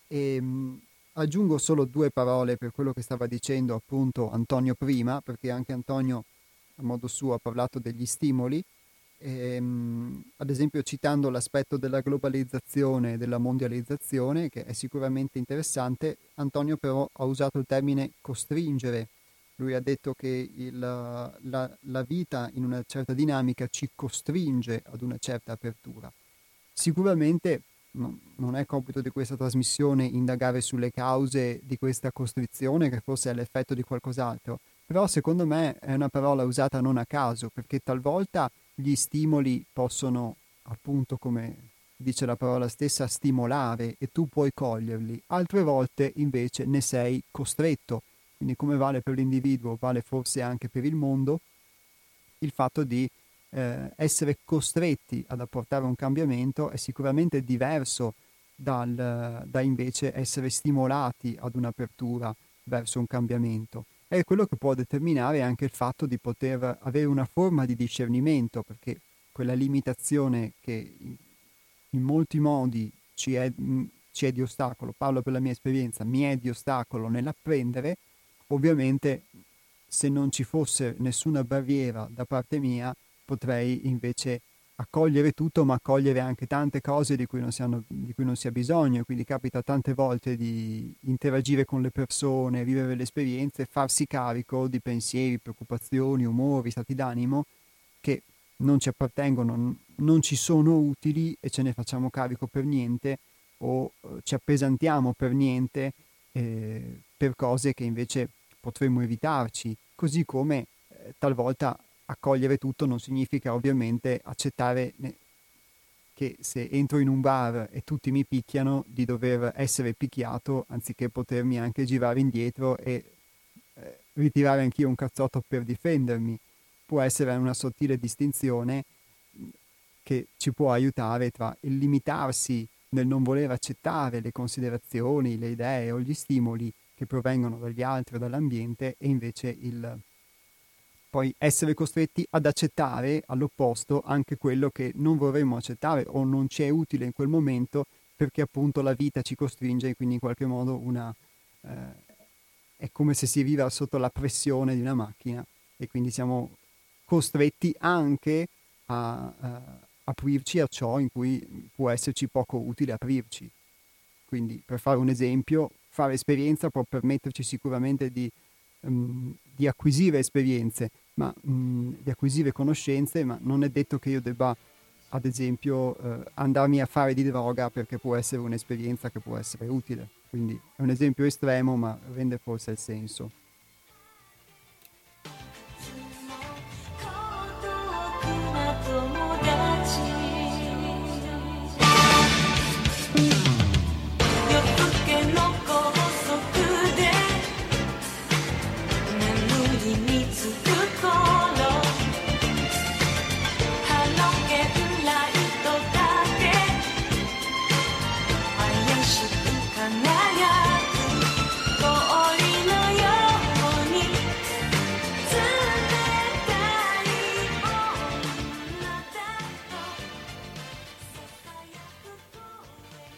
E, mh, aggiungo solo due parole per quello che stava dicendo appunto Antonio prima, perché anche Antonio a modo suo ha parlato degli stimoli ehm, ad esempio citando l'aspetto della globalizzazione e della mondializzazione, che è sicuramente interessante, Antonio però ha usato il termine costringere. Lui ha detto che il, la, la vita in una certa dinamica ci costringe ad una certa apertura. Sicuramente no, non è compito di questa trasmissione indagare sulle cause di questa costrizione, che forse è l'effetto di qualcos'altro, però secondo me è una parola usata non a caso, perché talvolta gli stimoli possono, appunto come dice la parola stessa, stimolare e tu puoi coglierli, altre volte invece ne sei costretto. Quindi come vale per l'individuo, vale forse anche per il mondo il fatto di eh, essere costretti ad apportare un cambiamento è sicuramente diverso dal, da invece essere stimolati ad un'apertura verso un cambiamento è quello che può determinare anche il fatto di poter avere una forma di discernimento, perché quella limitazione che in molti modi ci è, ci è di ostacolo, parlo per la mia esperienza, mi è di ostacolo nell'apprendere, ovviamente se non ci fosse nessuna barriera da parte mia potrei invece accogliere tutto, ma accogliere anche tante cose di cui non si, hanno, di cui non si ha bisogno. Quindi capita tante volte di interagire con le persone, vivere le esperienze, farsi carico di pensieri, preoccupazioni, umori, stati d'animo che non ci appartengono, non ci sono utili e ce ne facciamo carico per niente o eh, ci appesantiamo per niente eh, per cose che invece potremmo evitarci, così come eh, talvolta accogliere tutto non significa ovviamente accettare che se entro in un bar e tutti mi picchiano di dover essere picchiato anziché potermi anche girare indietro e eh, ritirare anch'io un cazzotto per difendermi. Può essere una sottile distinzione che ci può aiutare tra il limitarsi nel non voler accettare le considerazioni, le idee o gli stimoli che provengono dagli altri o dall'ambiente e invece il poi essere costretti ad accettare all'opposto anche quello che non vorremmo accettare o non ci è utile in quel momento perché appunto la vita ci costringe e quindi in qualche modo una, eh, è come se si viva sotto la pressione di una macchina e quindi siamo costretti anche a, a aprirci a ciò in cui può esserci poco utile aprirci. Quindi per fare un esempio, fare esperienza può permetterci sicuramente di, um, di acquisire esperienze, ma, mh, di acquisire conoscenze, ma non è detto che io debba, ad esempio, eh, andarmi a fare di droga perché può essere un'esperienza che può essere utile. Quindi è un esempio estremo, ma rende forse il senso.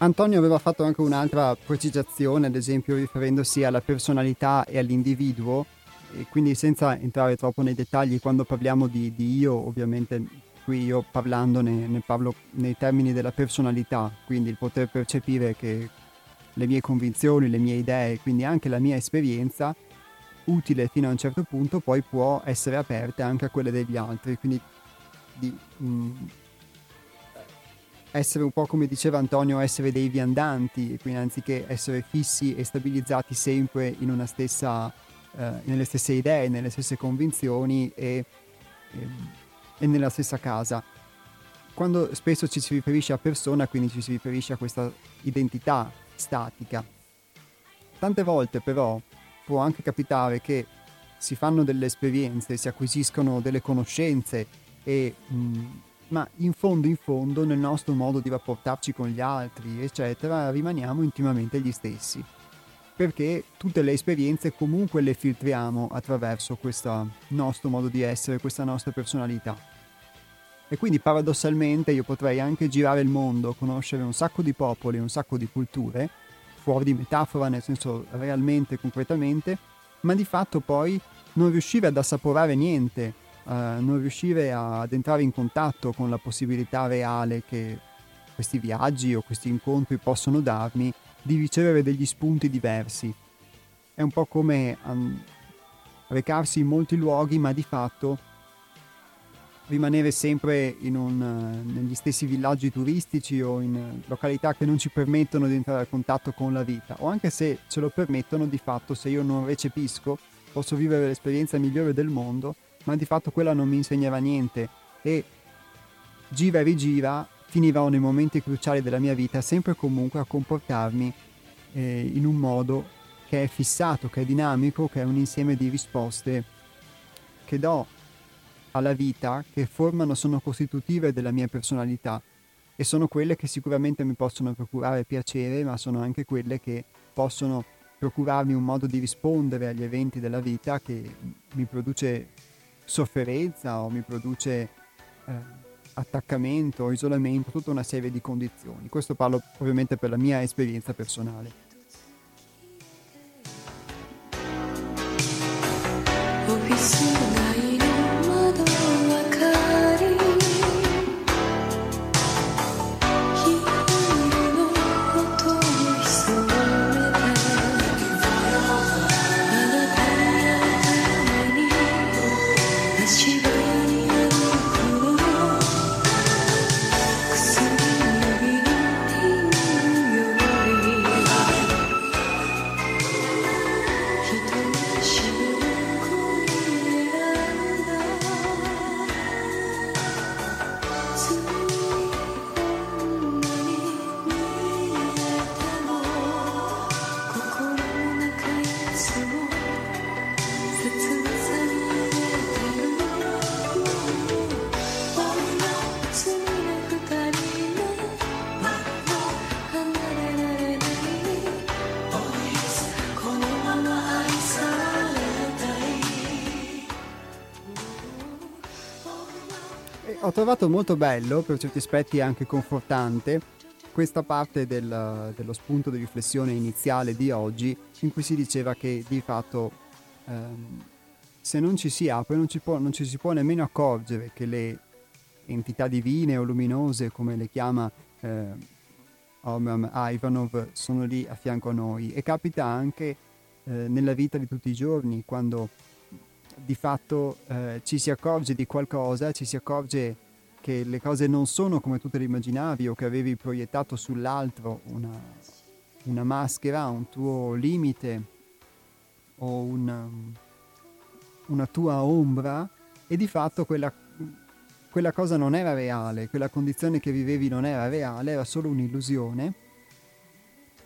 Antonio aveva fatto anche un'altra precisazione, ad esempio riferendosi alla personalità e all'individuo, e quindi senza entrare troppo nei dettagli, quando parliamo di, di io, ovviamente qui io parlando ne, ne, parlo nei termini della personalità, quindi il poter percepire che le mie convinzioni, le mie idee, quindi anche la mia esperienza, utile fino a un certo punto, poi può essere aperta anche a quelle degli altri, quindi di, mh, mm, essere un po' come diceva Antonio, essere dei viandanti, quindi anziché essere fissi e stabilizzati sempre in una stessa, eh, nelle stesse idee, nelle stesse convinzioni e, e, e, nella stessa casa. Quando spesso ci si riferisce a persona, quindi ci si riferisce a questa identità statica. Tante volte però può anche capitare che si fanno delle esperienze, si acquisiscono delle conoscenze e mh, ma in fondo in fondo nel nostro modo di rapportarci con gli altri, eccetera, rimaniamo intimamente gli stessi. Perché tutte le esperienze comunque le filtriamo attraverso questo nostro modo di essere, questa nostra personalità. E quindi paradossalmente io potrei anche girare il mondo, conoscere un sacco di popoli, un sacco di culture, fuori di metafora, nel senso realmente, concretamente, ma di fatto poi non riuscire ad assaporare niente, uh, non riuscire ad entrare in contatto con la possibilità reale che questi viaggi o questi incontri possono darmi di ricevere degli spunti diversi. È un po' come um, recarsi in molti luoghi, ma di fatto rimanere sempre un, uh, negli stessi villaggi turistici o in località che non ci permettono di entrare a contatto con la vita, o anche se ce lo permettono, di fatto se io non recepisco, posso vivere l'esperienza migliore del mondo, ma di fatto quella non mi insegnava niente. E gira e rigira finiva nei momenti cruciali della mia vita sempre e comunque a comportarmi eh, in un modo che è fissato, che è dinamico, che è un insieme di risposte che do alla vita, che formano, sono costitutive della mia personalità. E sono quelle che sicuramente mi possono procurare piacere, ma sono anche quelle che possono procurarmi un modo di rispondere agli eventi della vita che mi produce sofferenza o mi produce eh, attaccamento, isolamento, tutta una serie di condizioni. Questo parlo ovviamente per la mia esperienza personale. Ho trovato molto bello, per certi aspetti anche confortante, questa parte del, dello spunto di riflessione iniziale di oggi, in cui si diceva che di fatto ehm, se non ci si apre non ci, può, non ci si può nemmeno accorgere che le entità divine o luminose, come le chiama eh, Omram Ivanov, sono lì a fianco a noi. E capita anche eh, nella vita di tutti i giorni, quando di fatto eh, ci si accorge di qualcosa, ci si accorge che le cose non sono come tu te le immaginavi o che avevi proiettato sull'altro una, una maschera, un tuo limite o una, una tua ombra e di fatto quella, quella cosa non era reale, quella condizione che vivevi non era reale, era solo un'illusione.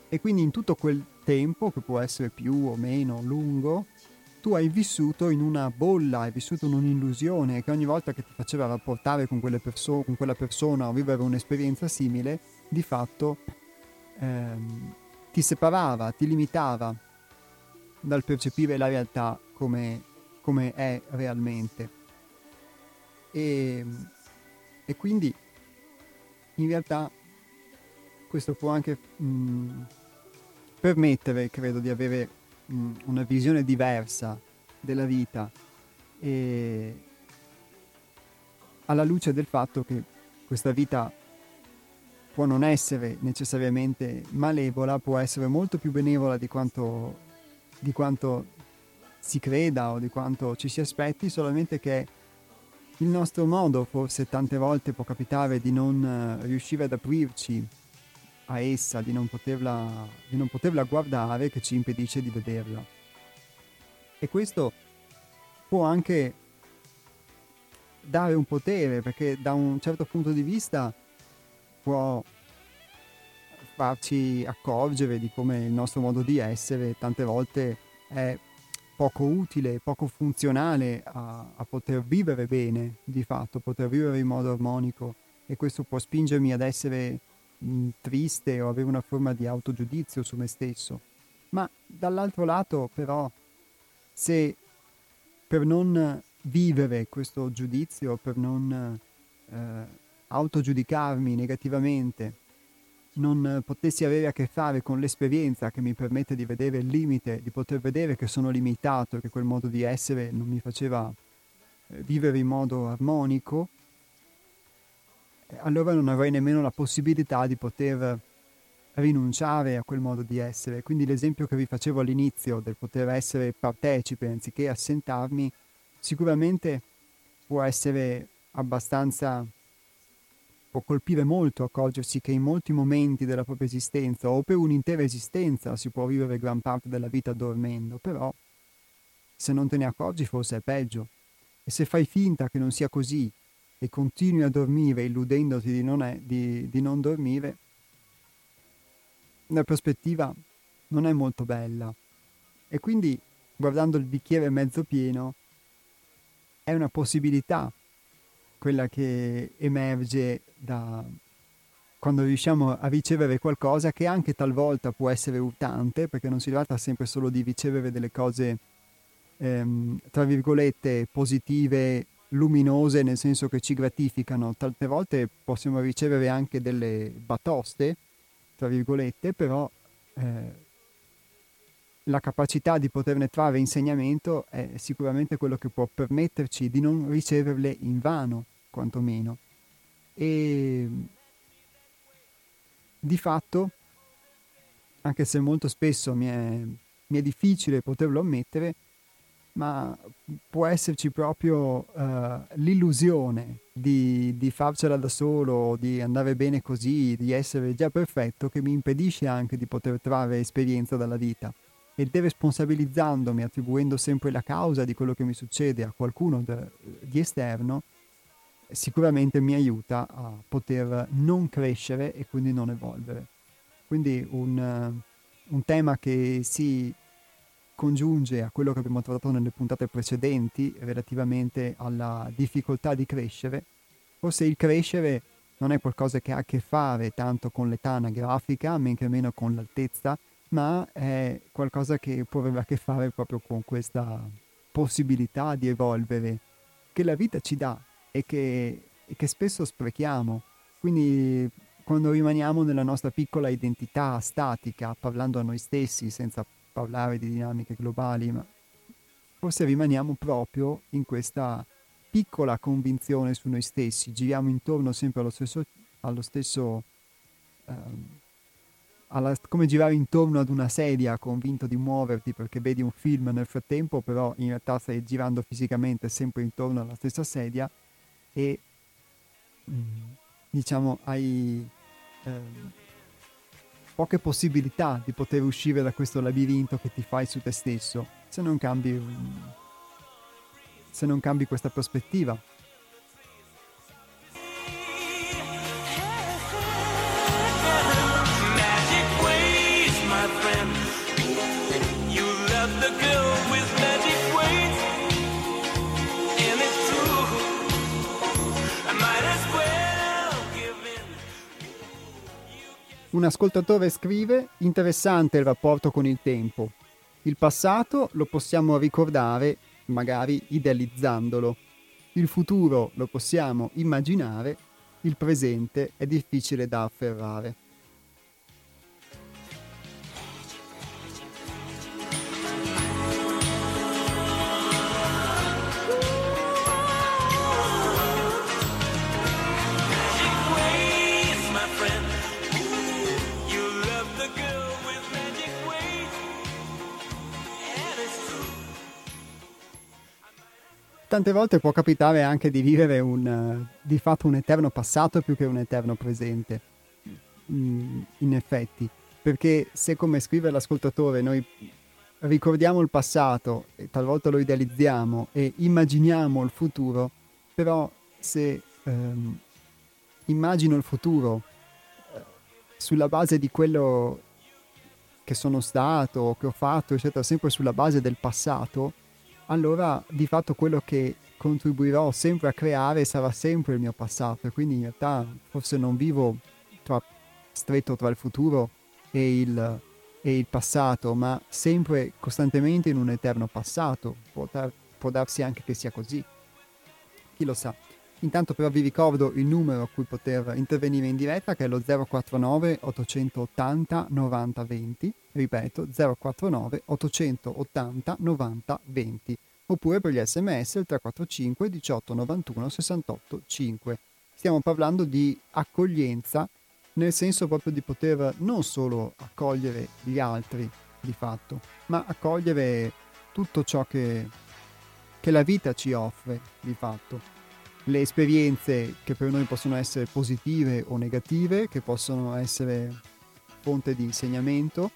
E quindi in tutto quel tempo, che può essere più o meno lungo, tu hai vissuto in una bolla, hai vissuto in un'illusione che ogni volta che ti faceva rapportare con, perso- con quella persona o vivere un'esperienza simile, di fatto ehm, ti separava, ti limitava dal percepire la realtà come, come è realmente. E, e quindi in realtà questo può anche mh, mm, permettere, credo, di avere mm, una visione diversa della vita e alla luce del fatto che questa vita può non essere necessariamente malevola, può essere molto più benevola di quanto, di quanto si creda o di quanto ci si aspetti, solamente che il nostro modo forse tante volte può capitare di non eh, riuscire ad aprirci a essa, di non poterla, di non poterla guardare, che ci impedisce di vederla. E questo può anche dare un potere, perché da un certo punto di vista può farci accorgere di come il nostro modo di essere tante volte è poco utile, poco funzionale a, a poter vivere bene, di fatto, poter vivere in modo armonico e questo può spingermi ad essere mh, triste o avere una forma di autogiudizio su me stesso. Ma dall'altro lato, però, se per non vivere questo giudizio, per non eh, autogiudicarmi negativamente, non potessi avere a che fare con l'esperienza che mi permette di vedere il limite, di poter vedere che sono limitato, che quel modo di essere non mi faceva eh, vivere in modo armonico, allora non avrei nemmeno la possibilità di poter rinunciare a quel modo di essere. Quindi l'esempio che vi facevo all'inizio del poter essere partecipe anziché assentarmi, sicuramente può essere abbastanza può colpire molto accorgersi che in molti momenti della propria esistenza o per un'intera esistenza si può vivere gran parte della vita dormendo, però se non te ne accorgi forse è peggio. E se fai finta che non sia così e continui a dormire illudendoti di non, è, di, di non dormire, la prospettiva non è molto bella. E quindi, guardando il bicchiere mezzo pieno, è una possibilità quella che emerge da quando riusciamo a ricevere qualcosa che anche talvolta può essere urtante, perché non si tratta sempre solo di ricevere delle cose, ehm, tra virgolette, positive, luminose, nel senso che ci gratificano. Tante volte possiamo ricevere anche delle batoste, tra virgolette, però eh, la capacità di poterne trarre insegnamento è sicuramente quello che può permetterci di non riceverle in vano, quantomeno. E di fatto, anche se molto spesso mi è, mi è difficile poterlo ammettere, ma può esserci proprio uh, l'illusione di, di, farcela da solo, di andare bene così, di essere già perfetto, che mi impedisce anche di poter trarre esperienza dalla vita e deresponsabilizzandomi, attribuendo sempre la causa di quello che mi succede a qualcuno de, di esterno, sicuramente mi aiuta a poter non crescere e quindi non evolvere. Quindi un, un tema che si congiunge a quello che abbiamo trattato nelle puntate precedenti relativamente alla difficoltà di crescere, forse il crescere non è qualcosa che ha a che fare tanto con l'età anagrafica, men che meno con l'altezza, ma è qualcosa che può avere a che fare proprio con questa possibilità di evolvere che la vita ci dà e che, e che spesso sprechiamo. Quindi quando rimaniamo nella nostra piccola identità statica, parlando a noi stessi senza parlare di dinamiche globali, ma forse rimaniamo proprio in questa piccola convinzione su noi stessi, giriamo intorno sempre allo stesso, allo stesso um, alla, come girare intorno ad una sedia convinto di muoverti perché vedi un film nel frattempo, però in realtà stai girando fisicamente sempre intorno alla stessa sedia e mm, diciamo hai eh, poche possibilità di poter uscire da questo labirinto che ti fai su te stesso se non cambi, se non cambi questa prospettiva. Un ascoltatore scrive, interessante il rapporto con il tempo. Il passato lo possiamo ricordare, magari idealizzandolo. Il futuro lo possiamo immaginare, il presente è difficile da afferrare. Tante volte può capitare anche di vivere un, di fatto un eterno passato più che un eterno presente, mm, in effetti, perché se come scrive l'ascoltatore noi ricordiamo il passato e talvolta lo idealizziamo e immaginiamo il futuro, però se ehm, immagino il futuro eh, sulla base di quello che sono stato, che ho fatto, eccetera, sempre sulla base del passato, allora di fatto quello che contribuirò sempre a creare sarà sempre il mio passato e quindi in realtà forse non vivo tra, stretto tra il futuro e il, e il, passato, ma sempre costantemente in un eterno passato. Può, dar, può darsi anche che sia così. Chi lo sa. Intanto però vi ricordo il numero a cui poter intervenire in diretta che è lo 049 880 90 20, ripeto 049 880 90 20, oppure per gli sms il 345 18 91 68 5. Stiamo parlando di accoglienza nel senso proprio di poter non solo accogliere gli altri di fatto, ma accogliere tutto ciò che, che la vita ci offre di fatto le esperienze che per noi possono essere positive o negative, che possono essere fonte di insegnamento,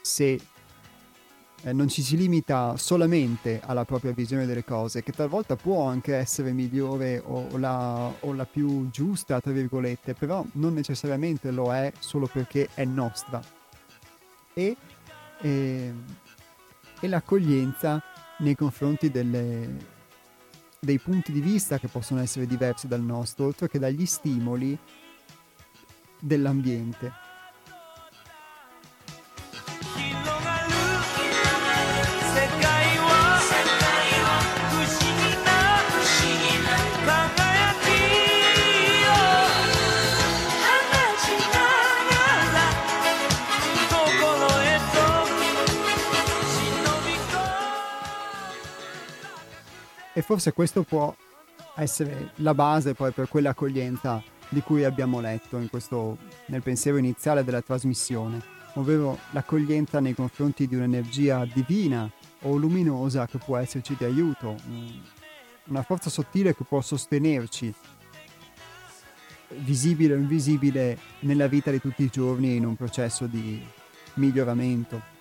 se eh, non ci si limita solamente alla propria visione delle cose, che talvolta può anche essere migliore o la, o la più giusta, tra virgolette, però non necessariamente lo è solo perché è nostra. E, e, ehm, e l'accoglienza nei confronti delle, dei punti di vista che possono essere diversi dal nostro, oltre che dagli stimoli dell'ambiente. Forse questo può essere la base poi per quell'accoglienza di cui abbiamo letto questo, nel pensiero iniziale della trasmissione, ovvero l'accoglienza nei confronti di un'energia divina o luminosa che può esserci di aiuto, una forza sottile che può sostenerci, visibile o invisibile, nella vita di tutti i giorni in un processo di miglioramento.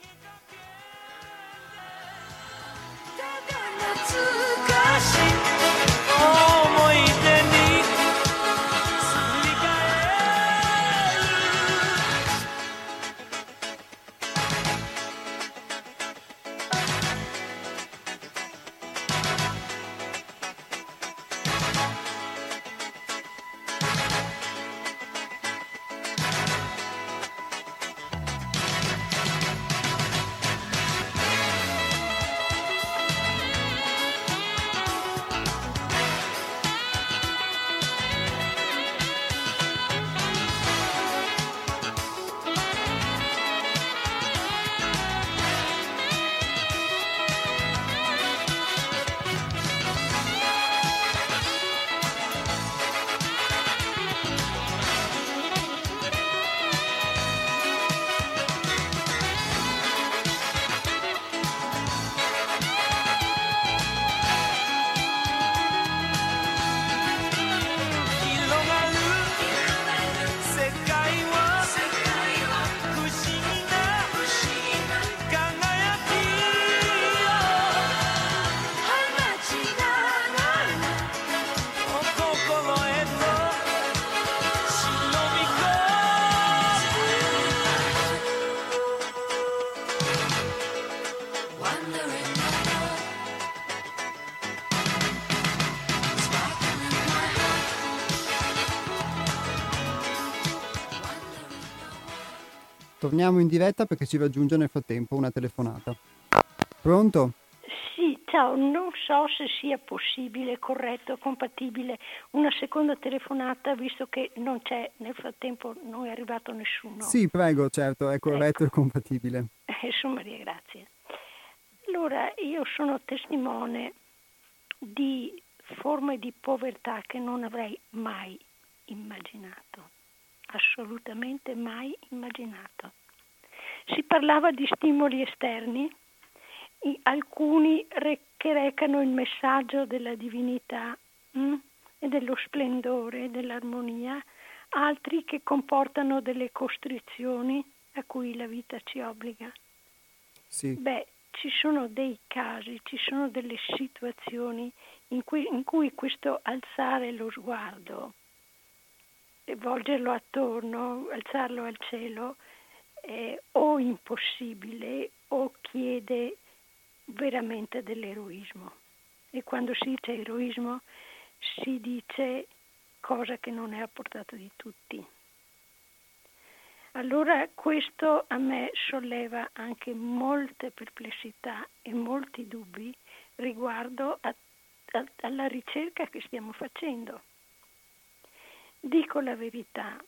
Torniamo in diretta perché ci raggiunge nel frattempo una telefonata. Pronto? Sì, ciao, non so se sia possibile, corretto, compatibile una seconda telefonata visto che non c'è, nel frattempo non è arrivato nessuno. Sì, prego, certo, è corretto ecco. e compatibile. Eh, Maria, grazie. Allora, io sono testimone di forme di povertà che non avrei mai immaginato, assolutamente mai immaginato. Si parlava di stimoli esterni, alcuni che recano il messaggio della divinità mh? Mm, e dello splendore, dell'armonia, altri che comportano delle costrizioni a cui la vita ci obbliga. Sì. Beh, ci sono dei casi, ci sono delle situazioni in cui, in cui questo alzare lo sguardo, volgerlo attorno, alzarlo al cielo, è o impossibile o chiede veramente dell'eroismo. E quando si dice eroismo si dice cosa che non è a portata di tutti. Allora questo a me solleva anche molte perplessità e molti dubbi riguardo a, a, alla ricerca che stiamo facendo. Dico la verità,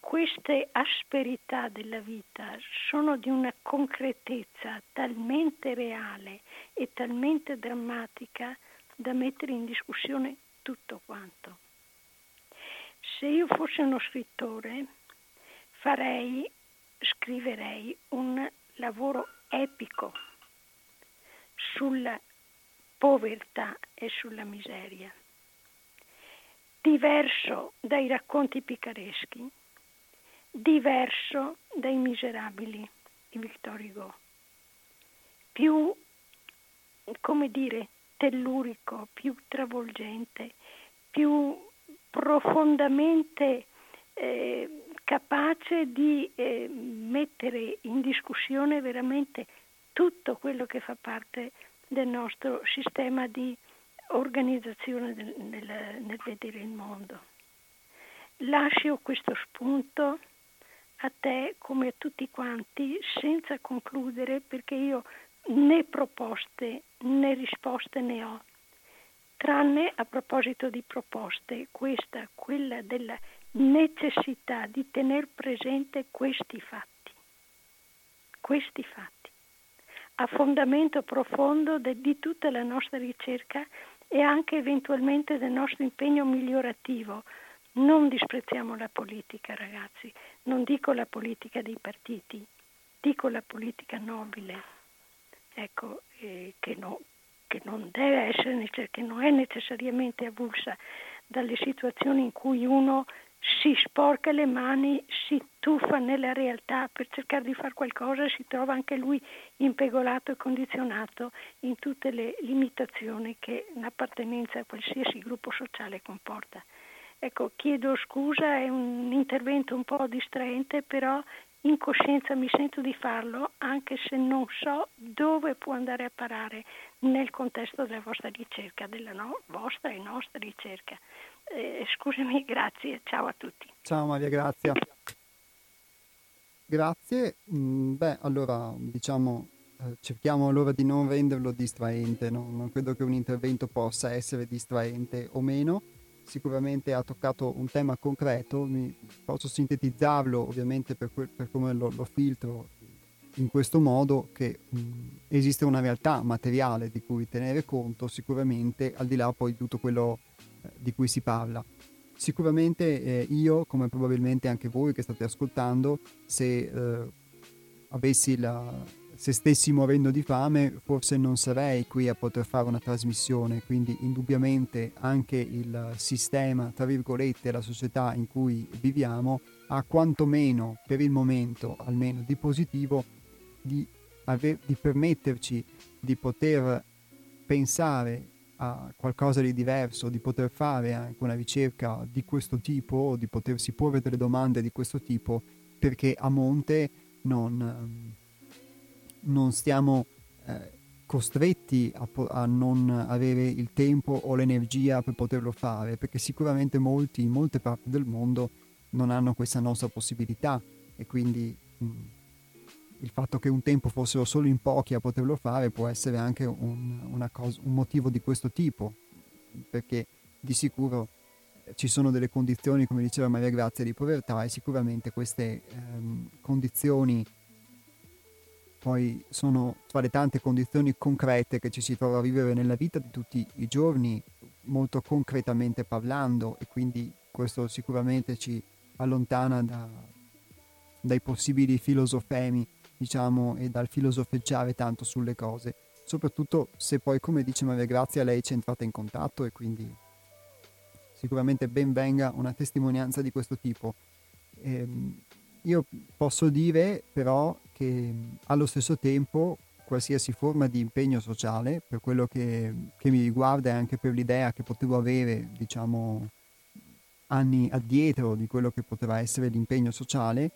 queste asperità della vita sono di una concretezza talmente reale e talmente drammatica da mettere in discussione tutto quanto. Se io fossi uno scrittore, farei, scriverei un lavoro epico sulla povertà e sulla miseria, diverso dai racconti picareschi, diverso dai miserabili di Victor Hugo, più, come dire, tellurico, più travolgente, più profondamente eh, capace di eh, mettere in discussione veramente tutto quello che fa parte del nostro sistema di organizzazione del, nel, nel vedere il mondo. Lascio questo spunto a te come a tutti quanti senza concludere perché io né proposte né risposte ne ho, tranne a proposito di proposte, questa, quella della necessità di tener presente questi fatti, questi fatti, a fondamento profondo de, di tutta la nostra ricerca e anche eventualmente del nostro impegno migliorativo. Non disprezziamo la politica, ragazzi, non dico la politica dei partiti, dico la politica nobile, ecco, eh, che, no, che, non deve essere, che non è necessariamente avulsa dalle situazioni in cui uno si sporca le mani, si tuffa nella realtà per cercare di fare qualcosa e si trova anche lui impegolato e condizionato in tutte le limitazioni che l'appartenenza a qualsiasi gruppo sociale comporta. Ecco, chiedo scusa, è un intervento un po' distraente, però in coscienza mi sento di farlo anche se non so dove può andare a parare nel contesto della vostra ricerca, della no- vostra e nostra ricerca. Eh, scusami, grazie, ciao a tutti. Ciao Maria Grazia. Grazie, mm, beh allora diciamo eh, cerchiamo allora di non renderlo distraente, no? non credo che un intervento possa essere distraente o meno, sicuramente ha toccato un tema concreto, mi, posso sintetizzarlo ovviamente per, que- per come lo, lo, filtro in questo modo che mh, esiste una realtà materiale di cui tenere conto sicuramente al di là poi di tutto quello eh, di cui si parla. Sicuramente eh, io, come probabilmente anche voi che state ascoltando, se eh, avessi la, se stessi morendo di fame forse non sarei qui a poter fare una trasmissione, quindi indubbiamente anche il sistema, tra virgolette, la società in cui viviamo ha quantomeno, per il momento almeno di positivo, di, aver, di permetterci di poter pensare a qualcosa di diverso, di poter fare anche una ricerca di questo tipo, di potersi porre delle domande di questo tipo, perché a monte non non stiamo eh, costretti a, a, non avere il tempo o l'energia per poterlo fare, perché sicuramente molti in molte parti del mondo non hanno questa nostra possibilità. E quindi mh, il fatto che un tempo fossero solo in pochi a poterlo fare può essere anche un, cosa, un motivo di questo tipo, perché di sicuro ci sono delle condizioni, come diceva Maria Grazia, di povertà e sicuramente queste ehm, condizioni poi sono tra le tante condizioni concrete che ci si trova a vivere nella vita di tutti i giorni, molto concretamente parlando, e quindi questo sicuramente ci allontana da, dai possibili filosofemi, diciamo, e dal filosofeggiare tanto sulle cose. soprattutto se poi, come dice Maria Grazia, lei ci è entrata in contatto e quindi sicuramente ben venga una testimonianza di questo tipo. Ehm, io posso dire però che allo stesso tempo qualsiasi forma di impegno sociale, per quello che, che mi riguarda e anche per l'idea che potevo avere, diciamo, anni addietro di quello che poteva essere l'impegno sociale,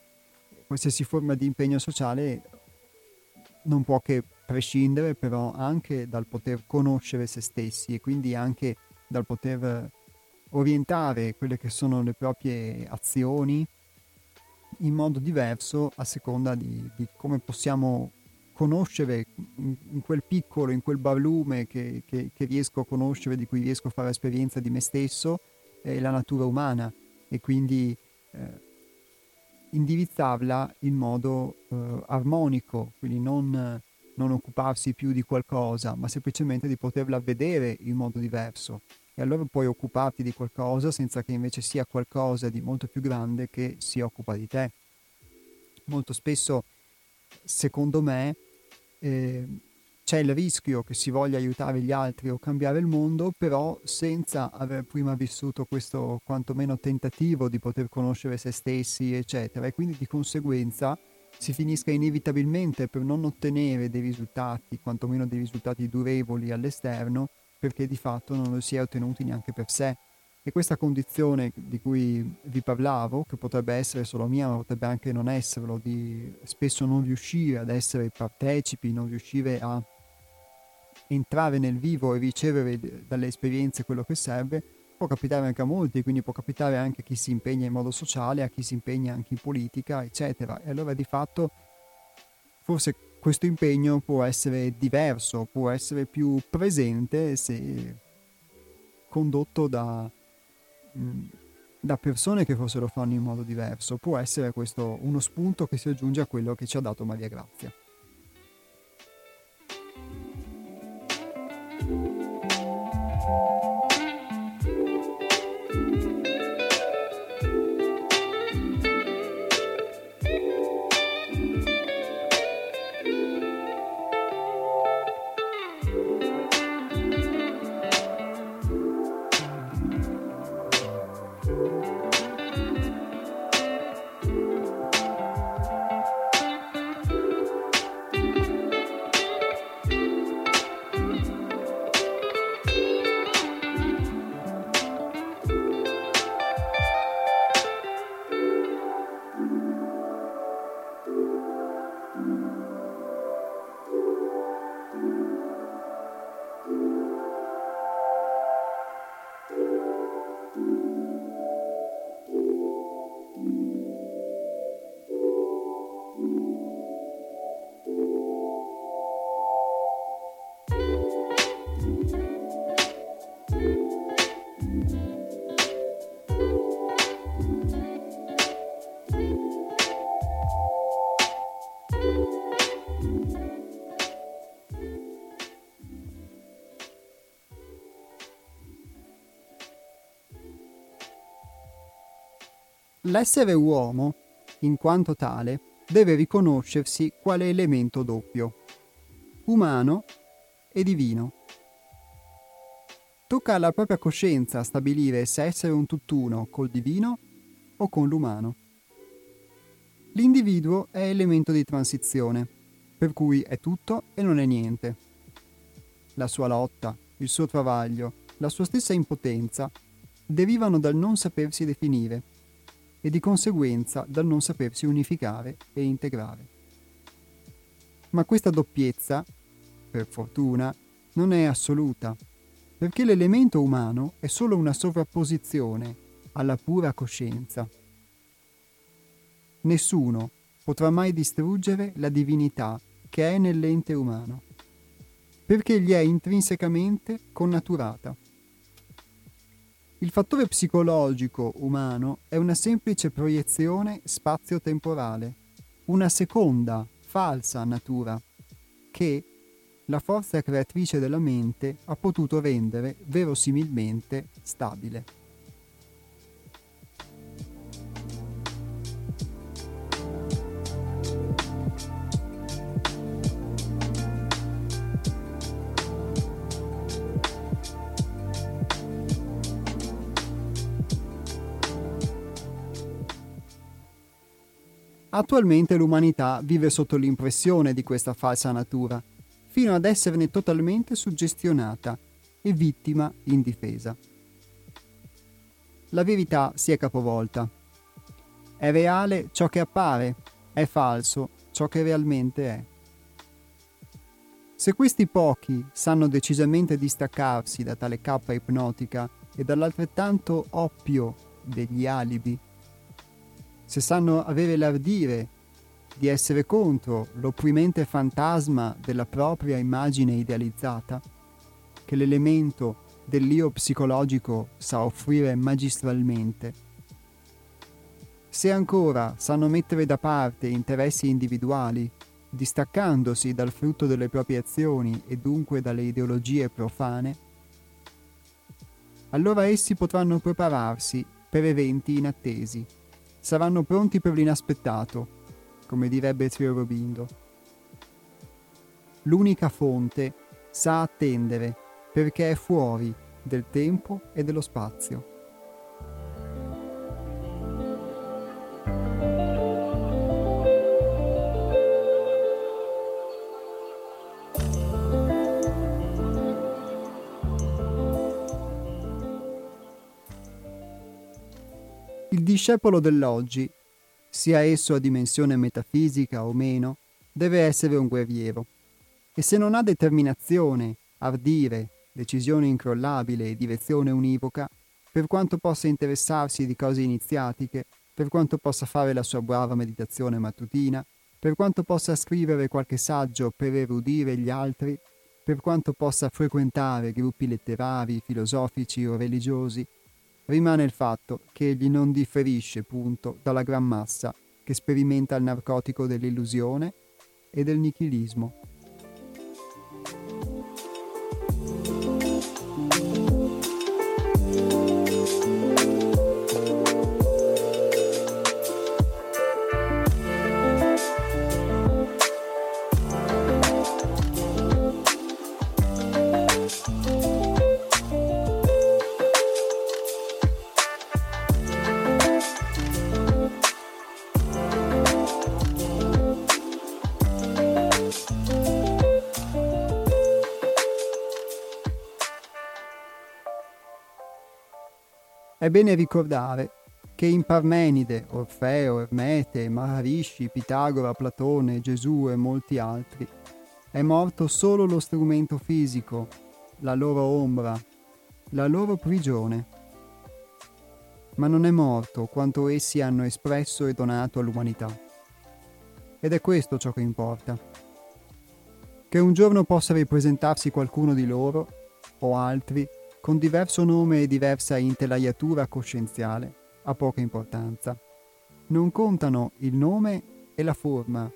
qualsiasi forma di impegno sociale non può che prescindere però anche dal poter conoscere se stessi e quindi anche dal poter orientare quelle che sono le proprie azioni in modo diverso a seconda di, di come possiamo conoscere in, in, quel piccolo, in quel barlume che, che, che, riesco a conoscere, di cui riesco a fare esperienza di me stesso, eh, la natura umana. E quindi eh, indirizzarla in modo eh, armonico, quindi non, non occuparsi più di qualcosa, ma semplicemente di poterla vedere in modo diverso e allora puoi occuparti di qualcosa senza che invece sia qualcosa di molto più grande che si occupa di te. Molto spesso, secondo me, eh, c'è il rischio che si voglia aiutare gli altri o cambiare il mondo, però senza aver prima vissuto questo quantomeno tentativo di poter conoscere se stessi, eccetera, e quindi di conseguenza si finisca inevitabilmente per non ottenere dei risultati, quantomeno dei risultati durevoli all'esterno, perché di fatto non lo si è ottenuti neanche per sé. E questa condizione di cui vi parlavo, che potrebbe essere solo mia, ma potrebbe anche non esserlo, di spesso non riuscire ad essere partecipi, non riuscire a entrare nel vivo e ricevere dalle esperienze quello che serve, può capitare anche a molti, quindi può capitare anche a chi si impegna in modo sociale, a chi si impegna anche in politica, eccetera. E allora di fatto forse questo impegno può essere diverso, può essere più presente se condotto da, mm, da persone che forse lo fanno in modo diverso. Può essere questo uno spunto che si aggiunge a quello che ci ha dato Maria Grazia. L'essere uomo, in quanto tale, deve riconoscersi quale elemento doppio, umano e divino. Tocca alla propria coscienza stabilire se essere un tutt'uno col divino o con l'umano. L'individuo è elemento di transizione, per cui è tutto e non è niente. La sua lotta, il suo travaglio, la sua stessa impotenza derivano dal non sapersi definire e di conseguenza dal non sapersi unificare e integrare. Ma questa doppiezza, per fortuna, non è assoluta, perché l'elemento umano è solo una sovrapposizione alla pura coscienza. Nessuno potrà mai distruggere la divinità che è nell'ente umano, perché gli è intrinsecamente connaturata. Il fattore psicologico umano è una semplice proiezione spazio-temporale, una seconda, falsa natura, che la forza creatrice della mente ha potuto rendere verosimilmente stabile. Attualmente l'umanità vive sotto l'impressione di questa falsa natura, fino ad esserne totalmente suggestionata e vittima indifesa. La verità si è capovolta. È reale ciò che appare, è falso ciò che realmente è. Se questi pochi sanno decisamente distaccarsi da tale cappa ipnotica e dall'altrettanto oppio degli alibi, se sanno avere l'ardire di essere contro l'opprimente fantasma della propria immagine idealizzata, che l'elemento dell'io psicologico sa offrire magistralmente. Se ancora sanno mettere da parte interessi individuali, distaccandosi dal frutto delle proprie azioni e dunque dalle ideologie profane, allora essi potranno prepararsi per eventi inattesi saranno pronti per l'inaspettato, come direbbe Trio Robindo. L'unica fonte sa attendere perché è fuori del tempo e dello spazio. Discepolo dell'oggi, sia esso a dimensione metafisica o meno, deve essere un guerriero. E se non ha determinazione, ardire, decisione incrollabile e direzione univoca, per quanto possa interessarsi di cose iniziatiche, per quanto possa fare la sua brava meditazione mattutina, per quanto possa scrivere qualche saggio per erudire gli altri, per quanto possa frequentare gruppi letterari, filosofici o religiosi, rimane il fatto che egli non differisce, punto, dalla gran massa che sperimenta il narcotico dell'illusione e del nichilismo. È bene ricordare che in Parmenide, Orfeo, Ermete, Maharishi, Pitagora, Platone, Gesù e molti altri è morto solo lo strumento fisico, la loro ombra, la loro prigione. Ma non è morto quanto essi hanno espresso e donato all'umanità. Ed è questo ciò che importa. Che un giorno possa ripresentarsi qualcuno di loro, o altri, con diverso nome e diversa intelaiatura coscienziale, ha poca importanza. Non contano il nome e la forma,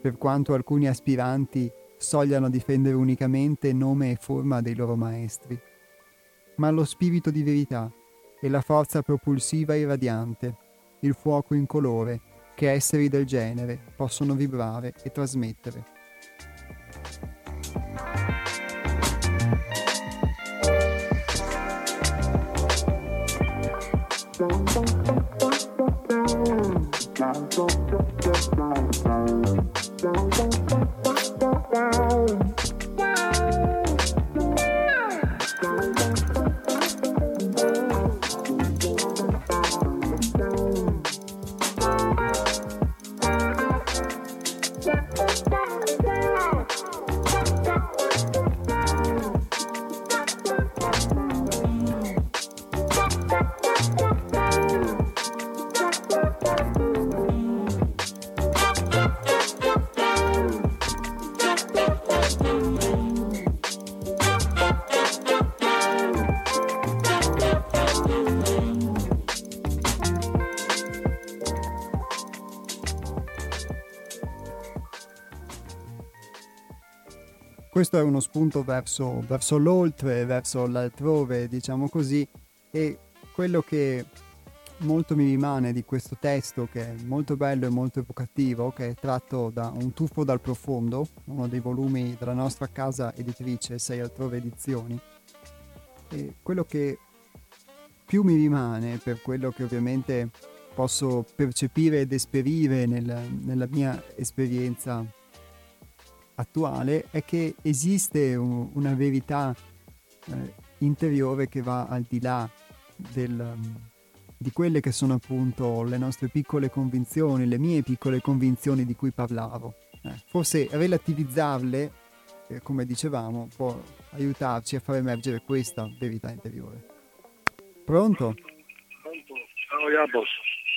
per quanto alcuni aspiranti sogliano difendere unicamente nome e forma dei loro maestri, ma lo spirito di verità e la forza propulsiva e radiante, il fuoco incolore che esseri del genere possono vibrare e trasmettere. Questo è uno spunto verso, verso l'oltre, verso l'altrove, diciamo così, e quello che molto mi rimane di questo testo, che è molto bello e molto evocativo, che è tratto da Un tuffo dal profondo, uno dei volumi della nostra casa editrice Sei altrove edizioni, e quello che più mi rimane, per quello che ovviamente posso percepire ed esperire nel, nella mia esperienza attuale è che esiste un, una verità eh, interiore che va al di là del, di quelle che sono appunto le nostre piccole convinzioni, le mie piccole convinzioni di cui parlavo. Eh, forse relativizzarle, eh, come dicevamo, può aiutarci a far emergere questa verità interiore. Pronto? Ciao Jabos.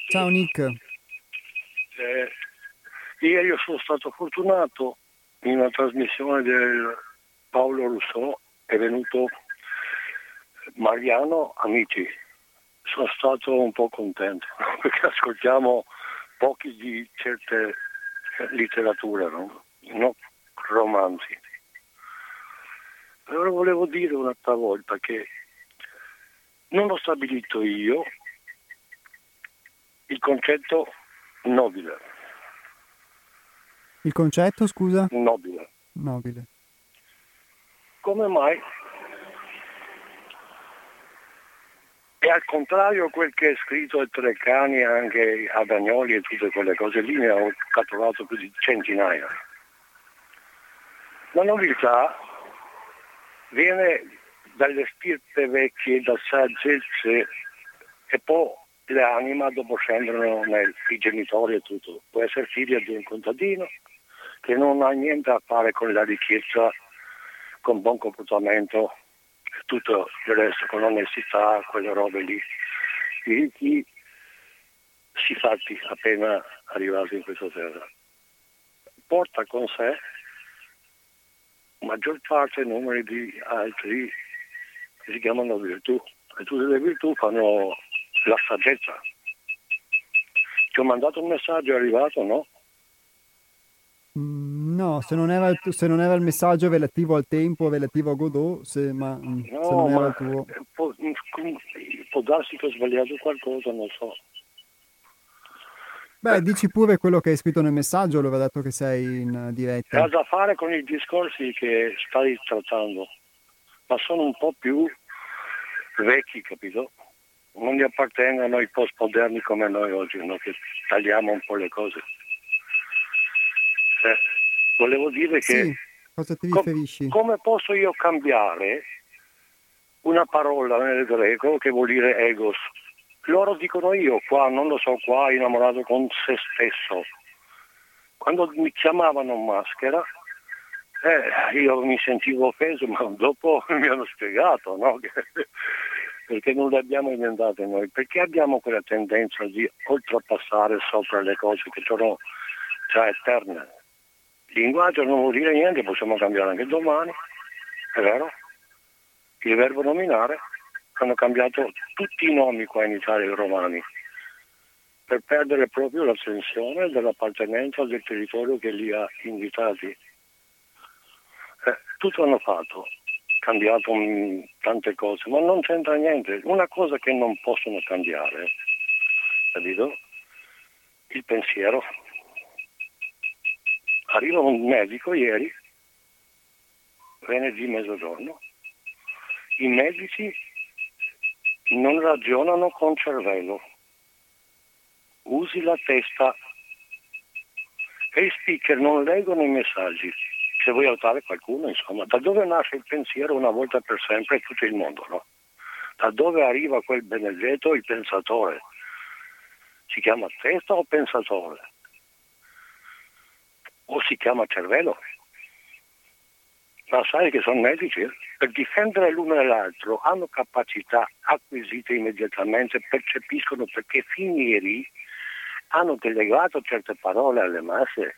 Ciao Nick. Eh, ieri sono stato fortunato in una trasmissione del Paolo Rousseau, è venuto Mariano Amici. Sono stato un po' contento perché ascoltiamo pochi di certe letterature, no? no romanzi. Allora volevo dire un'altra volta che non ho stabilito io il concetto nobile. Il concetto, scusa? Nobile. Nobile. Come mai? E al contrario quel che è scritto a Treccani, anche a Dagnoli e tutte quelle cose lì ne ho catturato più di centinaia. La nobiltà viene dalle stirpe vecchie, da saggezze e poi le anime dopo scendono nei genitori e tutto. Può essere figlia di un contadino che non ha niente a fare con la ricchezza, con buon comportamento, tutto il resto, con onestà, quelle robe lì. I ricchi si fatti appena arrivati in questa terra. Porta con sé maggior parte numeri di altri che si chiamano virtù e tutte le virtù fanno la saggezza. Ti ho mandato un messaggio, è arrivato, no? Mm, no, se non, era il, se non era il messaggio relativo al tempo, relativo a Godot, se, ma, mm, no, se non era il tuo... Può, mm, può darsi che ho sbagliato qualcosa, non so. Beh, dici pure quello che hai scritto nel messaggio, allora dato che sei in diretta. Ha da fare con i discorsi che stai trattando, ma sono un po' più vecchi, capito? Non gli appartengono ai post-moderni come noi oggi, no? che tagliamo un po' le cose. Eh, volevo dire che... Sì, cosa ti riferisci? Com- come posso io cambiare una parola nel greco che vuol dire egos? Loro dicono io qua, non lo so, qua innamorato con se stesso. Quando mi chiamavano maschera, eh, io mi sentivo offeso, ma dopo mi hanno spiegato no? perché non le abbiamo inventate noi, perché abbiamo quella tendenza di oltrepassare sopra le cose che sono già eterne. Linguaggio non vuol dire niente, possiamo cambiare anche domani, è vero? Il verbo nominare hanno cambiato tutti i nomi qua in Italia romani per perdere proprio la sensazione dell'appartenenza del territorio che li ha invitati. Eh, tutto hanno fatto, cambiato um, tante cose, ma non c'entra niente. Una cosa che non possono cambiare, capito? Il pensiero. Arriva un medico ieri, venerdì mezzogiorno, i medici non ragionano con cervello, usi la testa e i speaker non leggono i messaggi. Se vuoi aiutare qualcuno, insomma, da dove nasce il pensiero una volta per sempre in tutto il mondo, no? Da dove arriva quel benedetto, il pensatore? Si chiama testa o pensatore? O si chiama cervello? Ma sai che sono medici? Per difendere l'uno e l'altro hanno capacità acquisite immediatamente, percepiscono perché finieri hanno delegato certe parole alle masse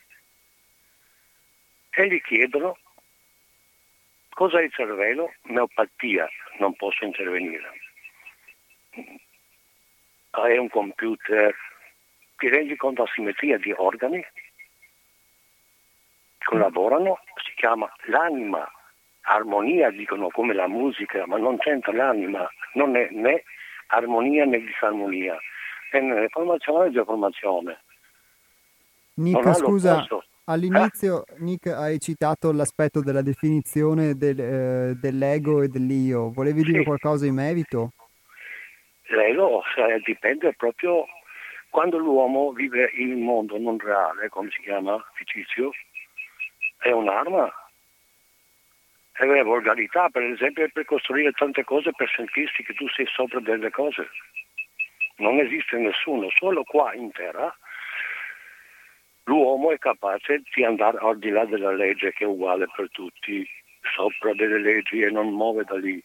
e gli chiedono cosa è il cervello? Neopatia, non posso intervenire. È un computer, ti rendi conto della simmetria di organi? Collaborano, si chiama l'anima, armonia dicono come la musica, ma non c'entra l'anima, non è né armonia né disarmonia, è formazione né deformazione. Nick, scusa, all'inizio eh? Nick hai citato l'aspetto della definizione del, eh, dell'ego e dell'io, volevi dire sì. qualcosa in merito? L'ego cioè, dipende proprio quando l'uomo vive in un mondo non reale, come si chiama, fittizio, è un'arma. È una volgarità, per esempio, per costruire tante cose per sentirsi che tu sei sopra delle cose. Non esiste nessuno, solo qua in terra l'uomo è capace di andare al di là della legge che è uguale per tutti, sopra delle leggi e non muove da lì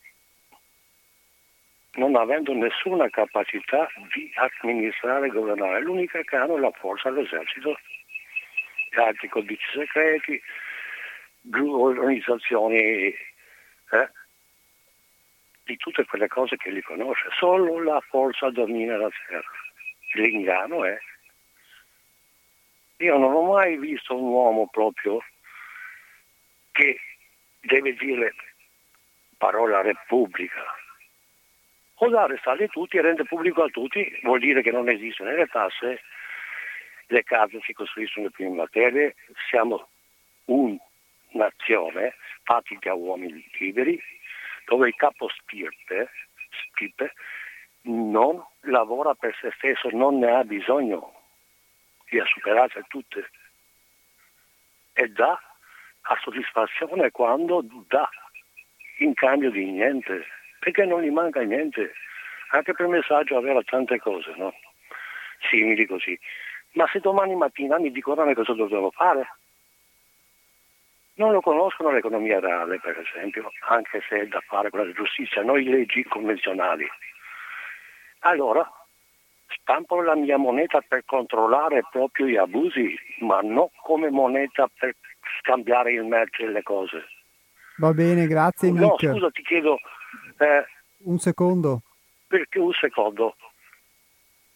non avendo nessuna capacità di amministrare e governare. L'unica che hanno è la forza dell'esercito, gli altri codici segreti, organizzazioni eh, di tutte quelle cose che li conosce. Solo la forza domina la terra. L'inganno è. Io non ho mai visto un uomo proprio che deve dire parola repubblica o da arrestare tutti e rendere pubblico a tutti vuol dire che non esistono le tasse, le case si costruiscono più in materie, siamo una nazione da uomini liberi dove il capo spirte, spirte non lavora per se stesso, non ne ha bisogno di superarsi tutte e dà a soddisfazione quando dà in cambio di niente perché non gli manca niente. Anche per messaggio aveva tante cose, no? Simili così. Ma se domani mattina mi dicono me cosa dobbiamo fare, non lo conoscono l'economia reale, per esempio, anche se è da fare con la giustizia, noi leggi convenzionali. Allora, stampo la mia moneta per controllare proprio gli abusi, ma non come moneta per scambiare il merce e le cose. Va bene, grazie Nick. No, scusa, ti chiedo, eh, un secondo. Perché un secondo?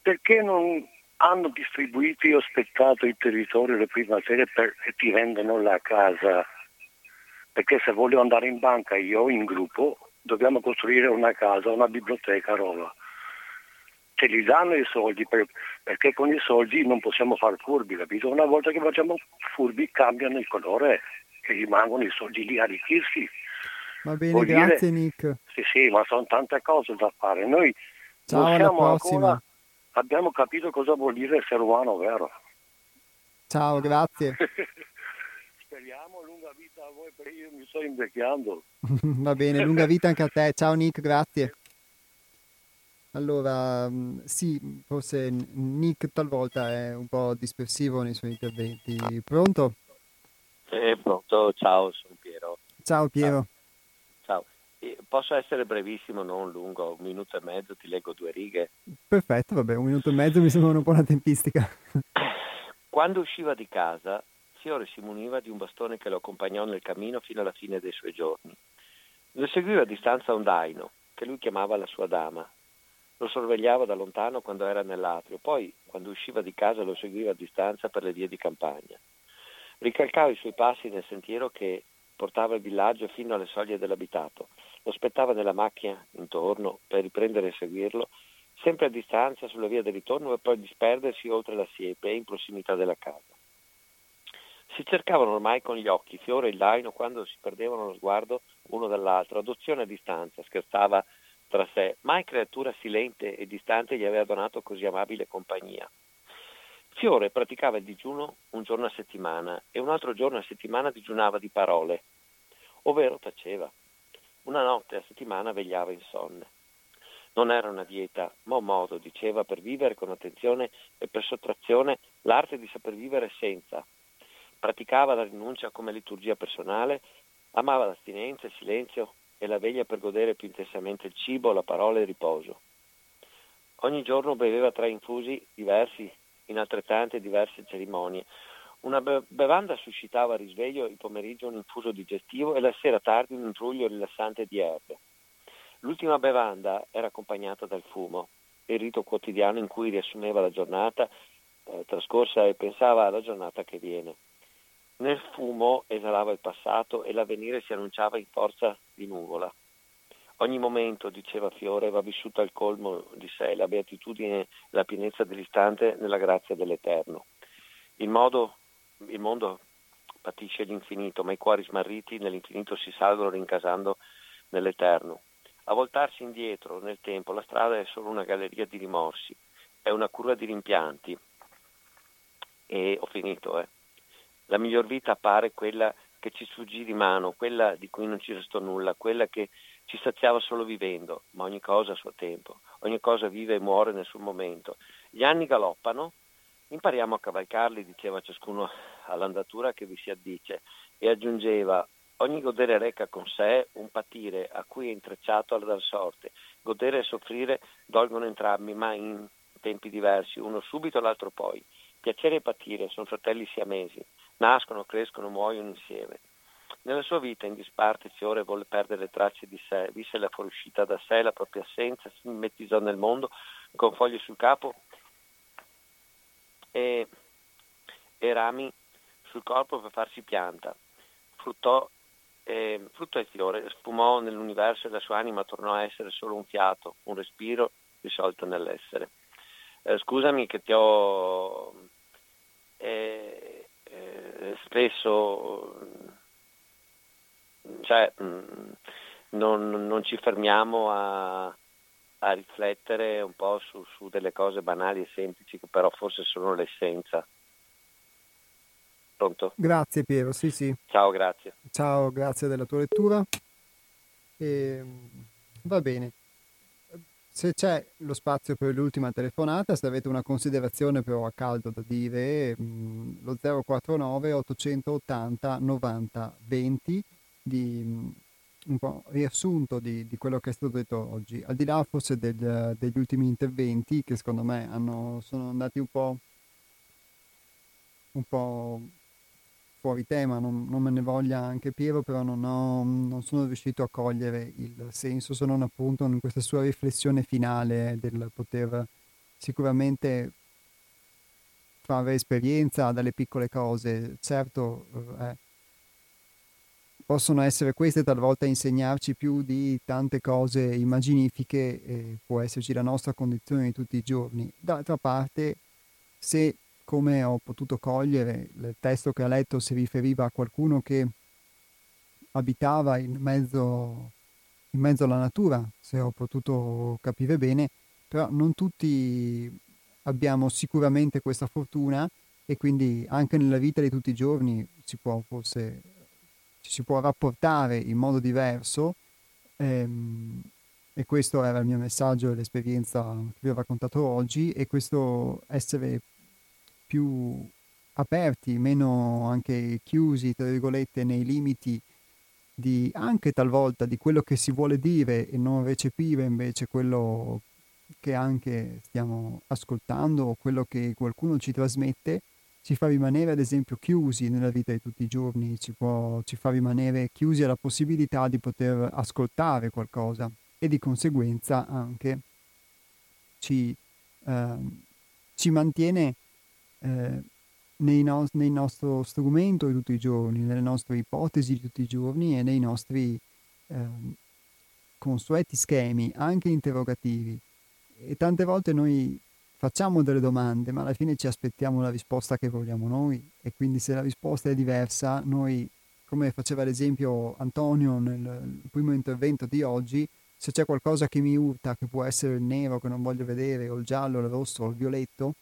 Perché non hanno distribuito e ospettato il territorio le prime serie per, e ti vendono la casa? Perché se voglio andare in banca io in gruppo dobbiamo costruire una casa, una biblioteca, roba. Ce li danno i soldi per, perché con i soldi non possiamo fare furbi, capito? Una volta che facciamo furbi cambiano il colore e rimangono i soldi lì a arricchirsi. Va bene, Vuol grazie dire, Nick. Sì, sì, ma sono tante cose da fare. Noi Ciao, alla prossima. Ancora, abbiamo capito cosa vuol dire essere umano, vero? Ciao, grazie. Speriamo lunga vita a voi perché io mi sto invecchiando. Va bene, lunga vita anche a te. Ciao Nick, grazie. Allora, mm, sì, forse Nick talvolta è un po' dispersivo nei suoi interventi. Pronto? Eh, pronto, ciao, sono Piero. Ciao Piero. Ciao. Posso essere brevissimo, non lungo, un minuto e mezzo, ti leggo due righe. Perfetto, vabbè, un minuto e mezzo mi sembra una tempistica. Quando usciva di casa, Fiore si muniva di un bastone che lo accompagnò nel cammino fino alla fine dei suoi giorni. Lo seguiva a distanza un daino, che lui chiamava la sua dama. Lo sorvegliava da lontano quando era nell'atrio, poi, quando usciva di casa, lo seguiva a distanza per le vie di campagna. Ricalcava i suoi passi nel sentiero che portava il villaggio fino alle soglie dell'abitato. Lo aspettava nella macchina intorno per riprendere e seguirlo, sempre a distanza sulla via del ritorno e poi disperdersi oltre la siepe in prossimità della casa. Si cercavano ormai con gli occhi Fiore e il Daino quando si perdevano lo sguardo uno dall'altro, adozione a distanza, scherzava tra sé, mai creatura silente e distante gli aveva donato così amabile compagnia. Fiore praticava il digiuno un giorno a settimana e un altro giorno a settimana digiunava di parole, ovvero taceva. Una notte a settimana vegliava insonne. Non era una dieta, ma un modo, diceva, per vivere con attenzione e per sottrazione l'arte di saper vivere senza. Praticava la rinuncia come liturgia personale, amava l'astinenza, il silenzio e la veglia per godere più intensamente il cibo, la parola e il riposo. Ogni giorno beveva tre infusi diversi in altrettante diverse cerimonie. Una bevanda suscitava a risveglio il pomeriggio un infuso digestivo e la sera tardi un intruglio rilassante di erbe. L'ultima bevanda era accompagnata dal fumo, il rito quotidiano in cui riassumeva la giornata eh, trascorsa e pensava alla giornata che viene. Nel fumo esalava il passato e l'avvenire si annunciava in forza di nuvola. Ogni momento, diceva Fiore, va vissuto al colmo di sé, la beatitudine la pienezza dell'istante nella grazia dell'Eterno. Il, modo, il mondo patisce l'infinito, ma i cuori smarriti nell'infinito si salgono rincasando nell'Eterno. A voltarsi indietro nel tempo, la strada è solo una galleria di rimorsi. è una curva di rimpianti e ho finito. Eh. La miglior vita appare quella che ci sfuggì di mano, quella di cui non ci restò nulla, quella che ci saziava solo vivendo, ma ogni cosa a suo tempo, ogni cosa vive e muore nel suo momento. Gli anni galoppano, impariamo a cavalcarli, diceva ciascuno all'andatura che vi si addice, e aggiungeva ogni godere reca con sé un patire a cui è intrecciato alla sorte. Godere e soffrire dolgono entrambi, ma in tempi diversi, uno subito l'altro poi. Piacere e patire sono fratelli siamesi, nascono, crescono, muoiono insieme. Nella sua vita in disparte Fiore volle perdere le tracce di sé, visse la fuoriuscita da sé, la propria assenza, si mimetizzò nel mondo con foglie sul capo e, e rami sul corpo per farsi pianta. Fruttò, eh, frutto e fiore, spumò nell'universo e la sua anima tornò a essere solo un fiato, un respiro risolto nell'essere. Eh, scusami che ti ho eh, eh spesso cioè, mm, non, non, ci fermiamo a, a riflettere un po' su, su, delle cose banali e semplici che però forse sono l'essenza. Pronto? Grazie Piero, sì sì. Ciao, grazie. Ciao, grazie della tua lettura. E, ehm, va bene. Se c'è lo spazio per l'ultima telefonata, se avete una considerazione però a caldo da dire, mm, lo 049 880 90 20 di mm, un po' riassunto di, di, quello che è stato detto oggi, al di là forse del, degli ultimi interventi che secondo me hanno, sono andati un po', un po' fuori tema, non, non, me ne voglia anche Piero, però non, ho, non, sono riuscito a cogliere il senso, se non appunto in questa sua riflessione finale del poter sicuramente fare esperienza dalle piccole cose, certo eh, possono essere queste talvolta insegnarci più di tante cose immaginifiche, eh, può esserci la nostra condizione di tutti i giorni. D'altra parte, se come ho potuto cogliere, il testo che ha letto si riferiva a qualcuno che abitava in mezzo, in mezzo alla natura, se ho potuto capire bene, però non tutti abbiamo sicuramente questa fortuna e quindi anche nella vita di tutti i giorni si può forse ci si può rapportare in modo diverso ehm, e questo era il mio messaggio e l'esperienza che vi ho raccontato oggi e questo essere più aperti, meno anche chiusi, tra virgolette, nei limiti di anche talvolta di quello che si vuole dire e non recepire invece quello che anche stiamo ascoltando o quello che qualcuno ci trasmette ci fa rimanere ad esempio chiusi nella vita di tutti i giorni, ci, può, ci fa rimanere chiusi alla possibilità di poter ascoltare qualcosa e di conseguenza anche ci, eh, ci mantiene eh, nei no- nel nostro strumento di tutti i giorni, nelle nostre ipotesi di tutti i giorni e nei nostri eh, consueti schemi, anche interrogativi. E tante volte noi facciamo delle domande, ma alla fine ci aspettiamo la risposta che vogliamo noi e quindi se la risposta è diversa, noi, come faceva l'esempio Antonio nel primo intervento di oggi, se c'è qualcosa che mi urta, che può essere il nero che non voglio vedere, o il giallo, il rosso, o il violetto,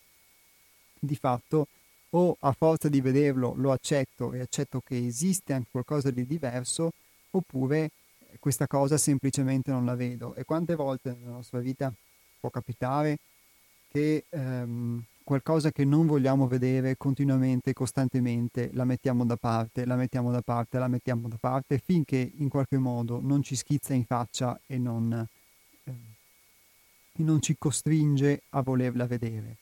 di fatto o a forza di vederlo lo accetto e accetto che esiste anche qualcosa di diverso, oppure questa cosa semplicemente non la vedo. E quante volte nella nostra vita può capitare che ehm, qualcosa che non vogliamo vedere continuamente, costantemente, la mettiamo da parte, la mettiamo da parte, la mettiamo da parte, finché in qualche modo non ci schizza in faccia e non, eh, e non ci costringe a volerla vedere.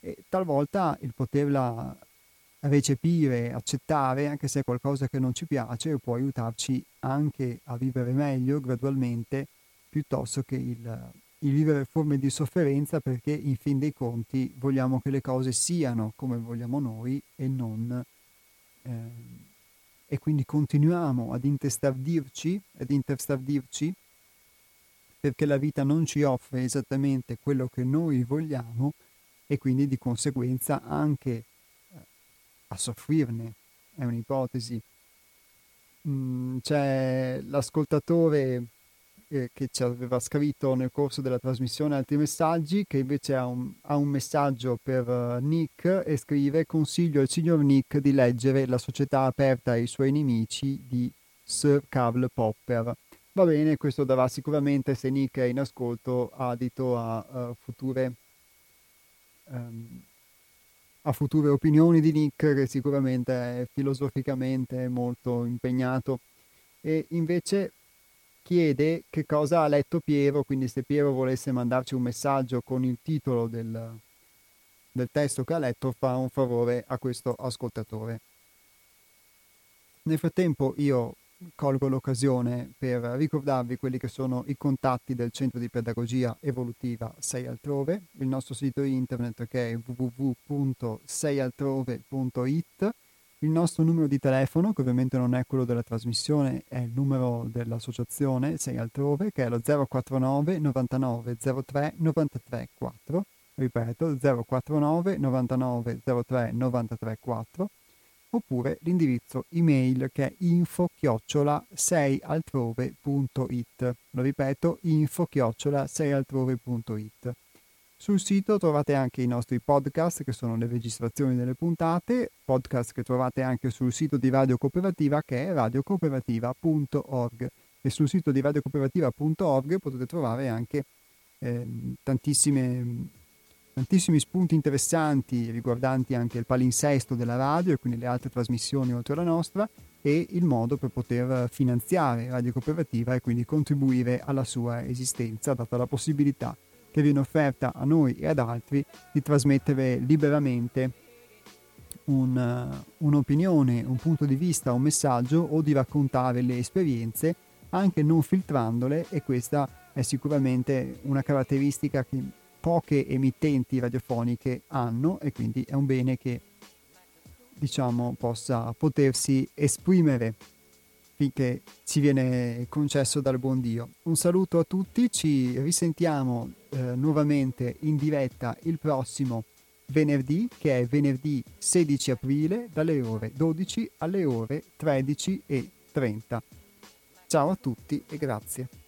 E talvolta il poterla recepire, accettare, anche se è qualcosa che non ci piace, può aiutarci anche a vivere meglio gradualmente, piuttosto che il il vivere forme di sofferenza perché in fin dei conti vogliamo che le cose siano come vogliamo noi e non eh, e quindi continuiamo ad intestardirci ad interstardirci perché la vita non ci offre esattamente quello che noi vogliamo e quindi di conseguenza anche eh, a soffrirne è un'ipotesi. Mm, c'è l'ascoltatore che ci aveva scritto nel corso della trasmissione altri messaggi, che invece ha un, ha un messaggio per uh, Nick e scrive consiglio al signor Nick di leggere La società aperta ai suoi nemici di Sir Karl Popper. Va bene, questo darà sicuramente, se Nick è in ascolto, adito a uh, future... Um, a future opinioni di Nick che sicuramente è filosoficamente molto impegnato e invece chiede che cosa ha letto Piero, quindi se Piero volesse mandarci un messaggio con il titolo del, del testo che ha letto fa un favore a questo ascoltatore. Nel frattempo io colgo l'occasione per ricordarvi quelli che sono i contatti del Centro di Pedagogia Evolutiva 6 Altrove, il nostro sito internet che è www.seialtrove.it, il nostro numero di telefono, che ovviamente non è quello della trasmissione, è il numero dell'associazione 6 Altrove, che è lo 049 99 03 93 4. Ripeto, 049 99 03 93 4 oppure l'indirizzo email che è info chiocciola 6altrove.it. Lo ripeto, info chiocciola 6altrove.it. Sul sito trovate anche i nostri podcast che sono le registrazioni delle puntate, podcast che trovate anche sul sito di Radio Cooperativa che è radiocooperativa.org e sul sito di radiocooperativa.org potete trovare anche eh, tantissimi spunti interessanti riguardanti anche il palinsesto della radio e quindi le altre trasmissioni oltre alla nostra e il modo per poter finanziare Radio Cooperativa e quindi contribuire alla sua esistenza, data la possibilità che viene offerta a noi e ad altri di trasmettere liberamente un, un'opinione, un punto di vista, un messaggio o di raccontare le esperienze anche non filtrandole e questa è sicuramente una caratteristica che poche emittenti radiofoniche hanno e quindi è un bene che diciamo possa potersi esprimere finché ci viene concesso dal buon Dio. Un saluto a tutti, ci risentiamo eh, nuovamente in diretta il prossimo venerdì che è venerdì 16 aprile dalle ore 12 alle ore 13 e 30. Ciao a tutti e grazie.